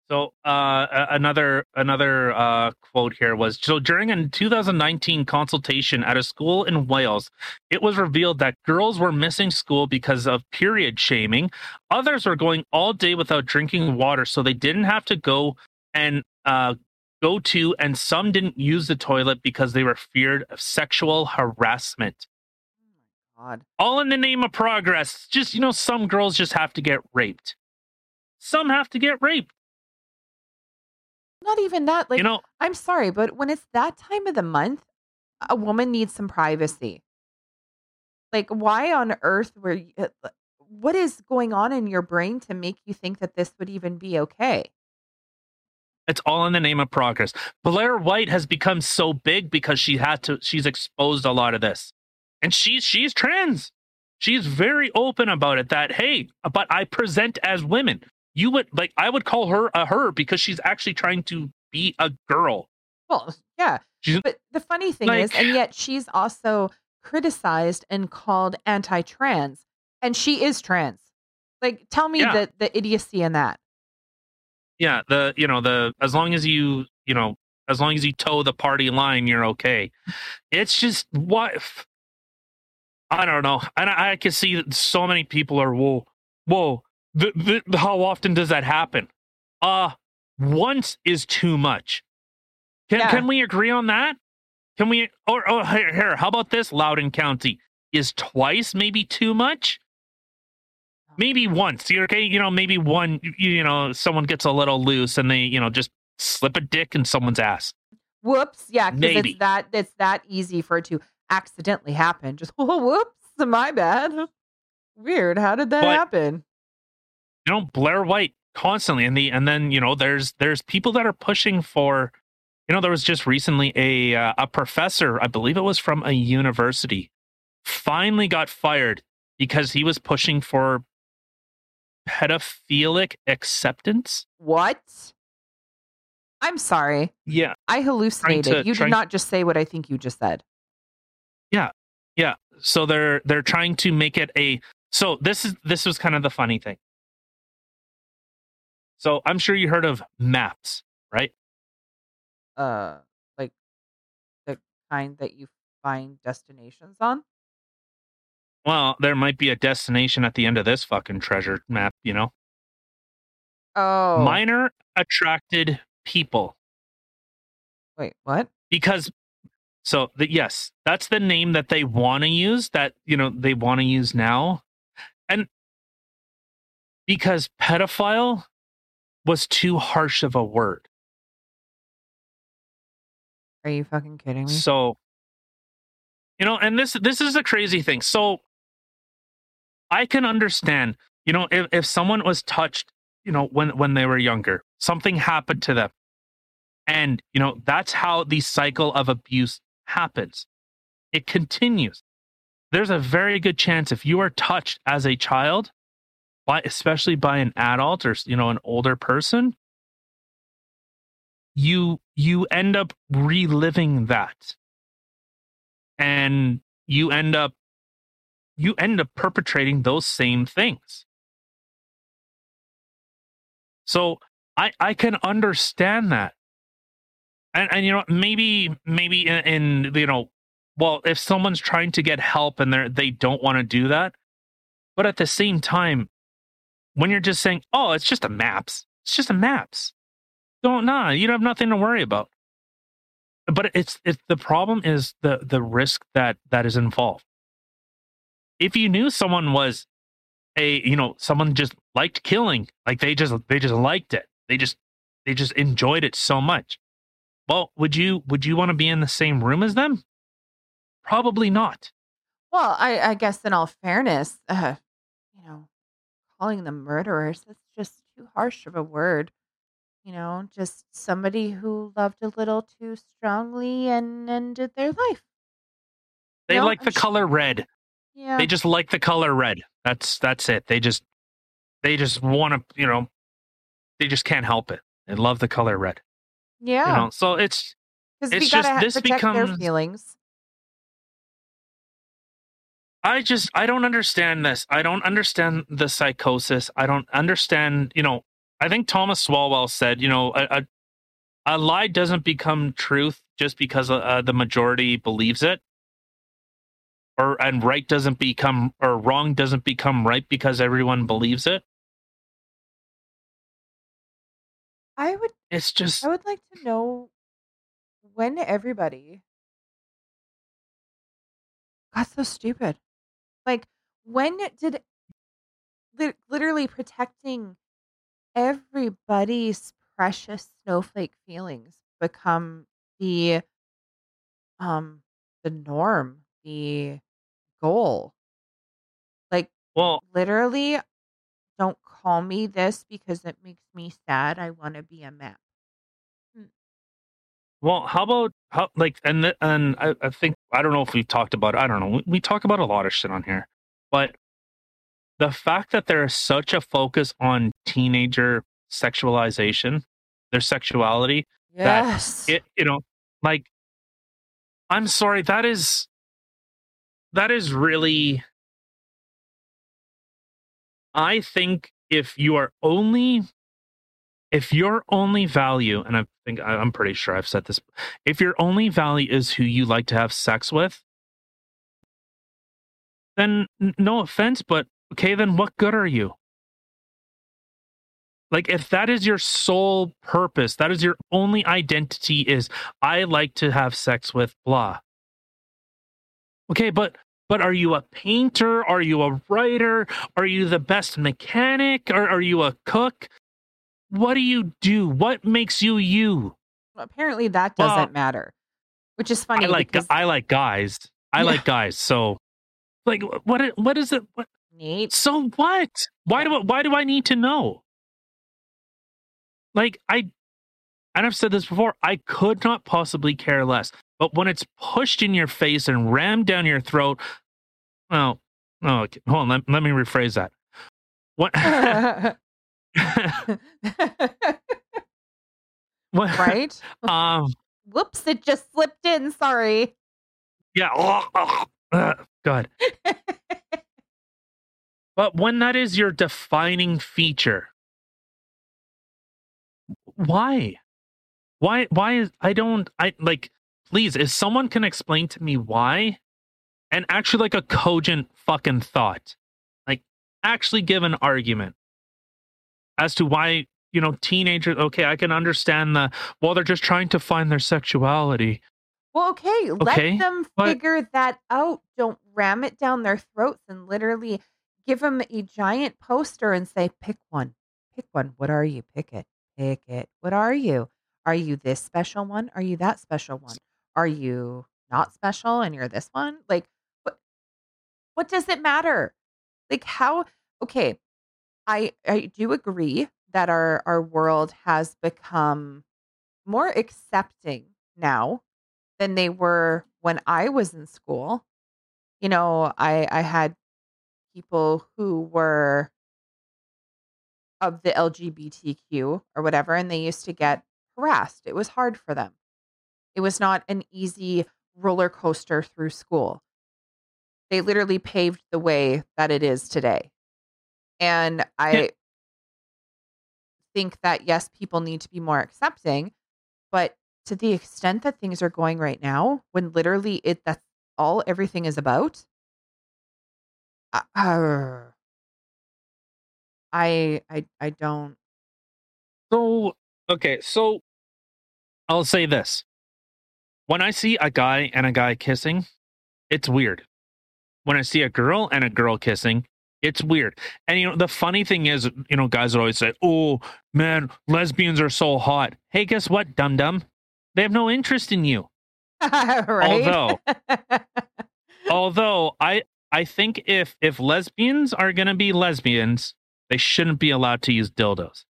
Speaker 2: So uh, another another uh, quote here was so during a 2019 consultation at a school in Wales, it was revealed that girls were missing school because of period shaming. Others were going all day without drinking water, so they didn't have to go and uh, go to, and some didn't use the toilet because they were feared of sexual harassment.
Speaker 1: Oh my god.
Speaker 2: All in the name of progress. Just you know, some girls just have to get raped. Some have to get raped.
Speaker 1: Not even that. Like
Speaker 2: you know,
Speaker 1: I'm sorry, but when it's that time of the month, a woman needs some privacy. Like, why on earth were you, uh, what is going on in your brain to make you think that this would even be okay?
Speaker 2: It's all in the name of progress. Blair White has become so big because she had to she's exposed a lot of this. And she's she's trans. She's very open about it that hey, but I present as women. You would like I would call her a her because she's actually trying to be a girl.
Speaker 1: Well, yeah.
Speaker 2: She's-
Speaker 1: But the funny thing
Speaker 2: Like-
Speaker 1: is, and yet she's well, yeah.
Speaker 2: She's-
Speaker 1: but the funny thing is,
Speaker 2: like-
Speaker 1: and yet she's also criticized and called anti-trans, and she is trans. Like, tell me
Speaker 2: Yeah.
Speaker 1: the the idiocy in that.
Speaker 2: Yeah, the you know the as long as you you know as long as you toe the party line, you're okay. It's just what I don't know, and I, I can see that so many people are whoa whoa. The, the, how often does that happen? Uh once is too much. Can
Speaker 1: Yeah.
Speaker 2: can we agree on that? Can we? Or oh here, here how about this? Loudoun County is twice maybe too much. Maybe once. You're okay. You know, maybe one. You, you know, someone gets a little loose and they you know just slip a dick in someone's ass.
Speaker 1: Whoops, yeah, because it's that it's that easy for it to accidentally happen. Just oh, whoops, my bad. Weird. How did that
Speaker 2: But-
Speaker 1: happen?
Speaker 2: you know Blair White constantly and the and then you know there's there's people that are pushing for you know there was just recently a uh, a professor I believe it was from a university finally got fired because he was pushing for pedophilic acceptance
Speaker 1: What? I'm sorry.
Speaker 2: yeah
Speaker 1: I hallucinated.
Speaker 2: to-
Speaker 1: you did not just say what I think you just said.
Speaker 2: Yeah. Yeah so they're they're trying to make it a so this is this was kind of the funny thing so I'm sure you heard of maps right
Speaker 1: Uh, like the kind that you find destinations on.
Speaker 2: Well, there might be a destination at the end of this fucking treasure map, you know?
Speaker 1: Oh,
Speaker 2: Minor attracted people.
Speaker 1: wait, what?
Speaker 2: Because so the, yes, that's the name that they want to use that, you know, they want to use now. And because pedophile was too harsh of a word.
Speaker 1: Are you fucking kidding me?
Speaker 2: So, you know, and this this is a crazy thing. So, I can understand, you know, if if someone was touched, you know, when when they were younger, something happened to them, and you know that's how the cycle of abuse happens. It continues. There's a very good chance if you are touched as a child, by especially by an adult or you know an older person, you you end up reliving that and you end up you end up perpetrating those same things. So i i can understand that. And and you know maybe maybe in, in you know well if someone's trying to get help and they're they don't want to do that but at the same time when you're just saying oh it's just a maps. It's just a maps. Don't nah you don't have nothing to worry about. But it's it's the problem is the the risk that that is involved if you knew someone was a you know someone just liked killing like they just they just liked it. They just they just enjoyed it so much. Well would you would you want to be in the same room as them? Probably not.
Speaker 1: Well, I, I guess in all fairness, uh, you know, calling them murderers, that's just too harsh of a word. You know, just somebody who loved a little too strongly and ended their life.
Speaker 2: they
Speaker 1: No,
Speaker 2: like
Speaker 1: I'm
Speaker 2: the
Speaker 1: sure-
Speaker 2: color red
Speaker 1: Yeah.
Speaker 2: they just like the color red that's that's it they just they just want to you know they just can't help it they love the color red
Speaker 1: yeah.
Speaker 2: you know so it's it's just- this becomes-
Speaker 1: feelings.
Speaker 2: I just I don't understand this. I don't understand the psychosis. I don't understand. You know, I think Thomas Swalwell said, you know, a a, a lie doesn't become truth just because uh, the majority believes it, or and right doesn't become or wrong doesn't become right because everyone believes it.
Speaker 1: I would
Speaker 2: It's just
Speaker 1: I would like to know when everybody got so stupid. Like, when did li- literally protecting everybody's precious snowflake feelings become the um the norm, the goal? Like,
Speaker 2: well,
Speaker 1: literally, don't call me this because it makes me sad. I want to be a map. Hmm.
Speaker 2: Well, how about how like and and I, I think I don't know if we've talked about it. I don't know. We, we talk about a lot of shit on here, but the fact that there is such a focus on teenager sexualization, their sexuality,
Speaker 1: Yes.
Speaker 2: it you know like i'm sorry that is that is really i think if you are only if your only value and i think i'm pretty sure i've said this if your only value is who you like to have sex with then no offense but okay then what good are you? Like if that is your sole purpose that is your only identity is i like to have sex with blah okay but but are you a painter? Are you a writer? Are you the best mechanic? Or are you a cook? What do you do? What makes you you?
Speaker 1: Apparently, that doesn't matter, which is funny
Speaker 2: i like
Speaker 1: because
Speaker 2: i like guys. I
Speaker 1: Yeah.
Speaker 2: like guys so like what what is it what, so what? Why do why do i need to know? Like i and i've said this before i could not possibly care less but when it's pushed in your face and rammed down your throat well oh okay, hold on let, let me rephrase that what what
Speaker 1: right?
Speaker 2: um
Speaker 1: Whoops! It just slipped in. Sorry.
Speaker 2: yeah Ugh, god but when that is your defining feature why why why is i don't i like please if someone can explain to me why and actually like a cogent fucking thought like actually give an argument as to why you know teenagers okay i can understand the well they're just trying to find their sexuality
Speaker 1: Well, okay,
Speaker 2: Okay,
Speaker 1: let them
Speaker 2: but-
Speaker 1: figure that out. Don't ram it down their throats and literally give them a giant poster and say, pick one. Pick one. What are you? Pick it. Pick it. What are you? Are you this special one? Are you that special one? Are you not special and you're this one? Like, what? What does it matter? Like, how? Okay, I I do agree that our our world has become more accepting now than they were when I was in school. You know, I I had people who were of the LGBTQ or whatever and they used to get harassed. It was hard for them. It was not an easy roller coaster through school. They literally paved the way that it is today. And I
Speaker 2: Yeah.
Speaker 1: think that yes, people need to be more accepting, but to the extent that things are going right now, when literally it that's all everything is about, uh, uh, I I I don't.
Speaker 2: So, okay, so I'll say this. When I see a guy and a guy kissing, it's weird. When I see a girl and a girl kissing, it's weird. And you know, the funny thing is, you know, guys would always say, "Oh, man, lesbians are so hot." Hey, guess what, dum dum? They have no interest in you. Although, although I I think if if lesbians are gonna be lesbians, they shouldn't be allowed to use dildos.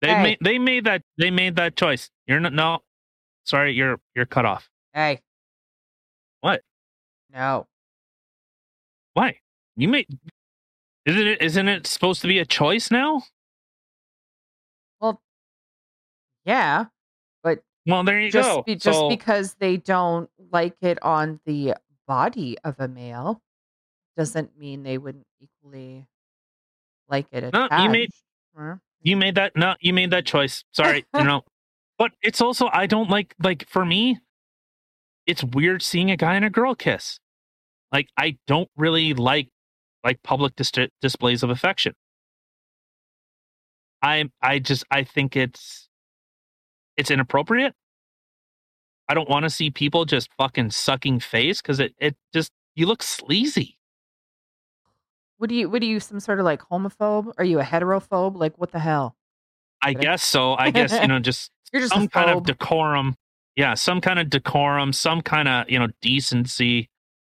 Speaker 2: They
Speaker 1: Hey.
Speaker 2: made they made that they made that choice. You're not no, sorry, you're you're cut off.
Speaker 1: hey,
Speaker 2: What?
Speaker 1: no,
Speaker 2: Why? You made isn't it isn't it supposed to be a choice now?
Speaker 1: well, yeah, but
Speaker 2: Well, there you
Speaker 1: just
Speaker 2: go.
Speaker 1: be, just
Speaker 2: So-
Speaker 1: because they don't like it on the body of a male doesn't mean they wouldn't equally like it
Speaker 2: No, you made-
Speaker 1: Huh?
Speaker 2: you made that no you made that choice sorry you know but it's also i don't like like for me it's weird seeing a guy and a girl kiss like i don't really like like public dis- displays of affection i i just i think it's it's inappropriate i don't want to see people just fucking sucking face because it it just you look sleazy
Speaker 1: What do you? What do you? Some sort of like homophobe? Are you a heterophobe? Like what the hell?
Speaker 2: I guess so i guess you know just
Speaker 1: just
Speaker 2: some kind of decorum. Yeah, some kind of decorum, some kind of, you know, decency.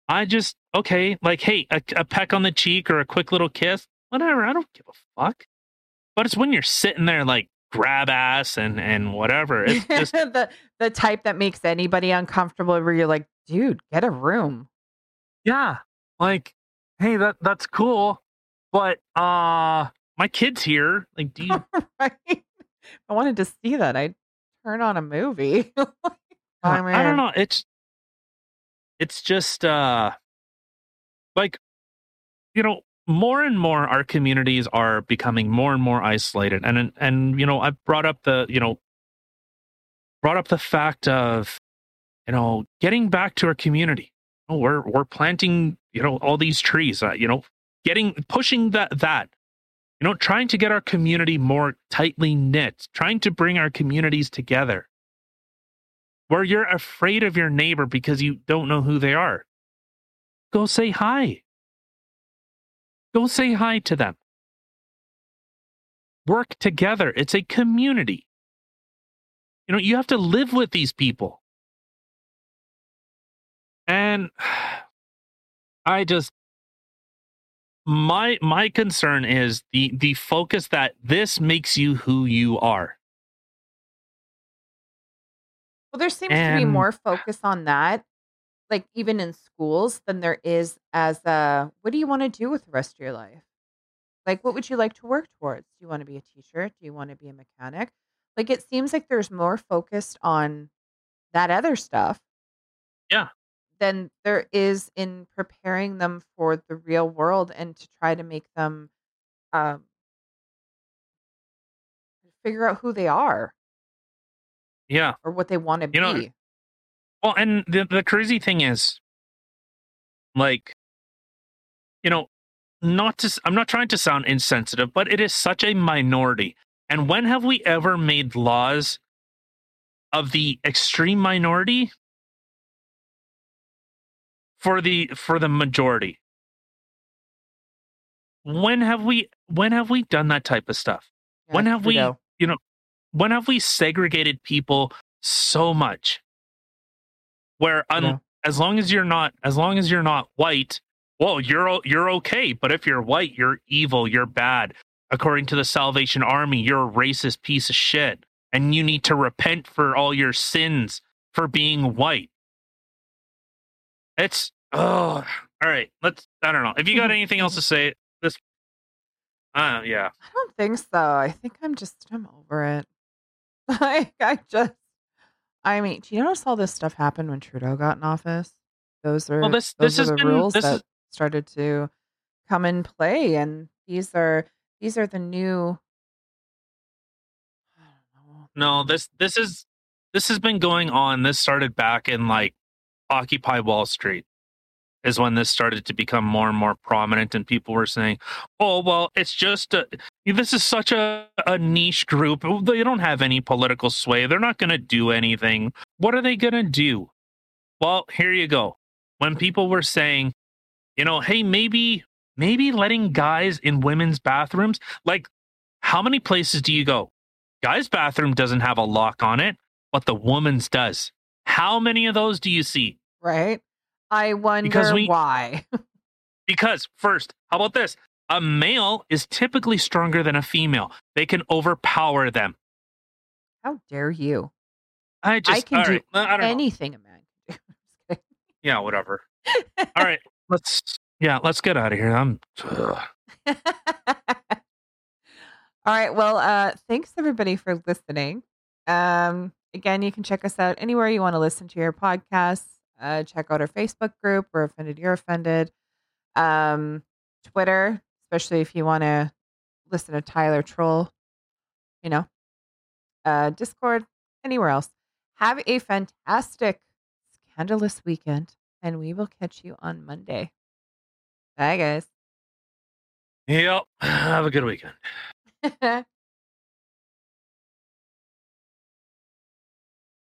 Speaker 2: I just, okay, like, hey, a, a peck on the cheek or a quick little kiss, whatever. I don't give a fuck. But it's when you're sitting there, like, grab ass and, and whatever. It's just,
Speaker 1: the the type that makes anybody uncomfortable. Where you're like, dude, get a room.
Speaker 2: yeah, like, hey, that that's cool. But, uh, my kid's here. Like, do you,
Speaker 1: right? I wanted to see that. I'd turn on a movie.
Speaker 2: I, I don't know. It's it's just uh like you know more and more our communities are becoming more and more isolated and and you know i brought up the you know brought up the fact of you know getting back to our community oh, we're we're planting you know all these trees uh, you know getting pushing that that you know trying to get our community more tightly knit trying to bring our communities together. Where you're afraid of your neighbor because you don't know who they are. Go say hi. Go say hi to them. Work together. It's a community. You know you have to live with these people. And I just my my concern is the the focus that this makes you who you are.
Speaker 1: Well, there seems to be more focus on that, like even in schools, than there is as a what do you want to do with the rest of your life? Like, what would you like to work towards? Do you want to be a teacher? Do you want to be a mechanic? Like, it seems like there's more focused on that other stuff
Speaker 2: yeah,
Speaker 1: than there is in preparing them for the real world and to try to make them um, figure out who they are
Speaker 2: yeah.
Speaker 1: or what they want to
Speaker 2: You know,
Speaker 1: be.
Speaker 2: Well, and the the crazy thing is like you know, not to, I'm not trying to sound insensitive, but it is such a minority. And when have we ever made laws of the extreme minority for the for the majority? When have we when have we done that type of stuff?
Speaker 1: Yeah,
Speaker 2: when have we you know when have we segregated people so much? Where un- as long as you're not as long as you're not white well you're you're okay but if you're white you're evil you're bad. According to the salvation army you're a racist piece of shit and you need to repent for all your sins for being white it's oh all right let's i don't know Have you got anything else to say this uh yeah
Speaker 1: I don't think so. I think I'm just I'm over it. Like I just I mean, do you notice all this stuff happened when Trudeau got in office? Those are
Speaker 2: well this
Speaker 1: those
Speaker 2: this
Speaker 1: are
Speaker 2: has
Speaker 1: the
Speaker 2: been
Speaker 1: rules
Speaker 2: this
Speaker 1: that
Speaker 2: is
Speaker 1: started to come in play and these are these are the new I don't know.
Speaker 2: No, this this is this has been going on. This started back in like Occupy Wall Street is when this started to become more and more prominent and people were saying, "Oh, well, it's just a, this is such a, a niche group. Oh, they don't have any political sway. They're not going to do anything. What are they going to do?" Well, here you go. When people were saying, you know, hey, maybe maybe letting guys in women's bathrooms, like how many places do you go? Guy's bathroom doesn't have a lock on it, but the woman's does. How many of those do you see?
Speaker 1: Right? I wonder
Speaker 2: Because we-
Speaker 1: why.
Speaker 2: Because, first, how about this? A male is typically stronger than a female. They can overpower them.
Speaker 1: How dare you?
Speaker 2: I just,
Speaker 1: can do
Speaker 2: right, I don't know.
Speaker 1: Anything a man can do.
Speaker 2: Yeah, whatever. All right, let's, yeah, let's get out of here. I'm.
Speaker 1: All right. Well, uh, thanks everybody for listening. Um, again, you can check us out anywhere you want to listen to your podcasts. Uh, check out our Facebook group. We're offended. You're offended. Um, Twitter, especially if you want to listen to Tyler troll. You know, uh, Discord, anywhere else. Have a fantastic, scandalous weekend, and we will catch you on Monday. Bye, guys.
Speaker 2: yep. Have a good weekend.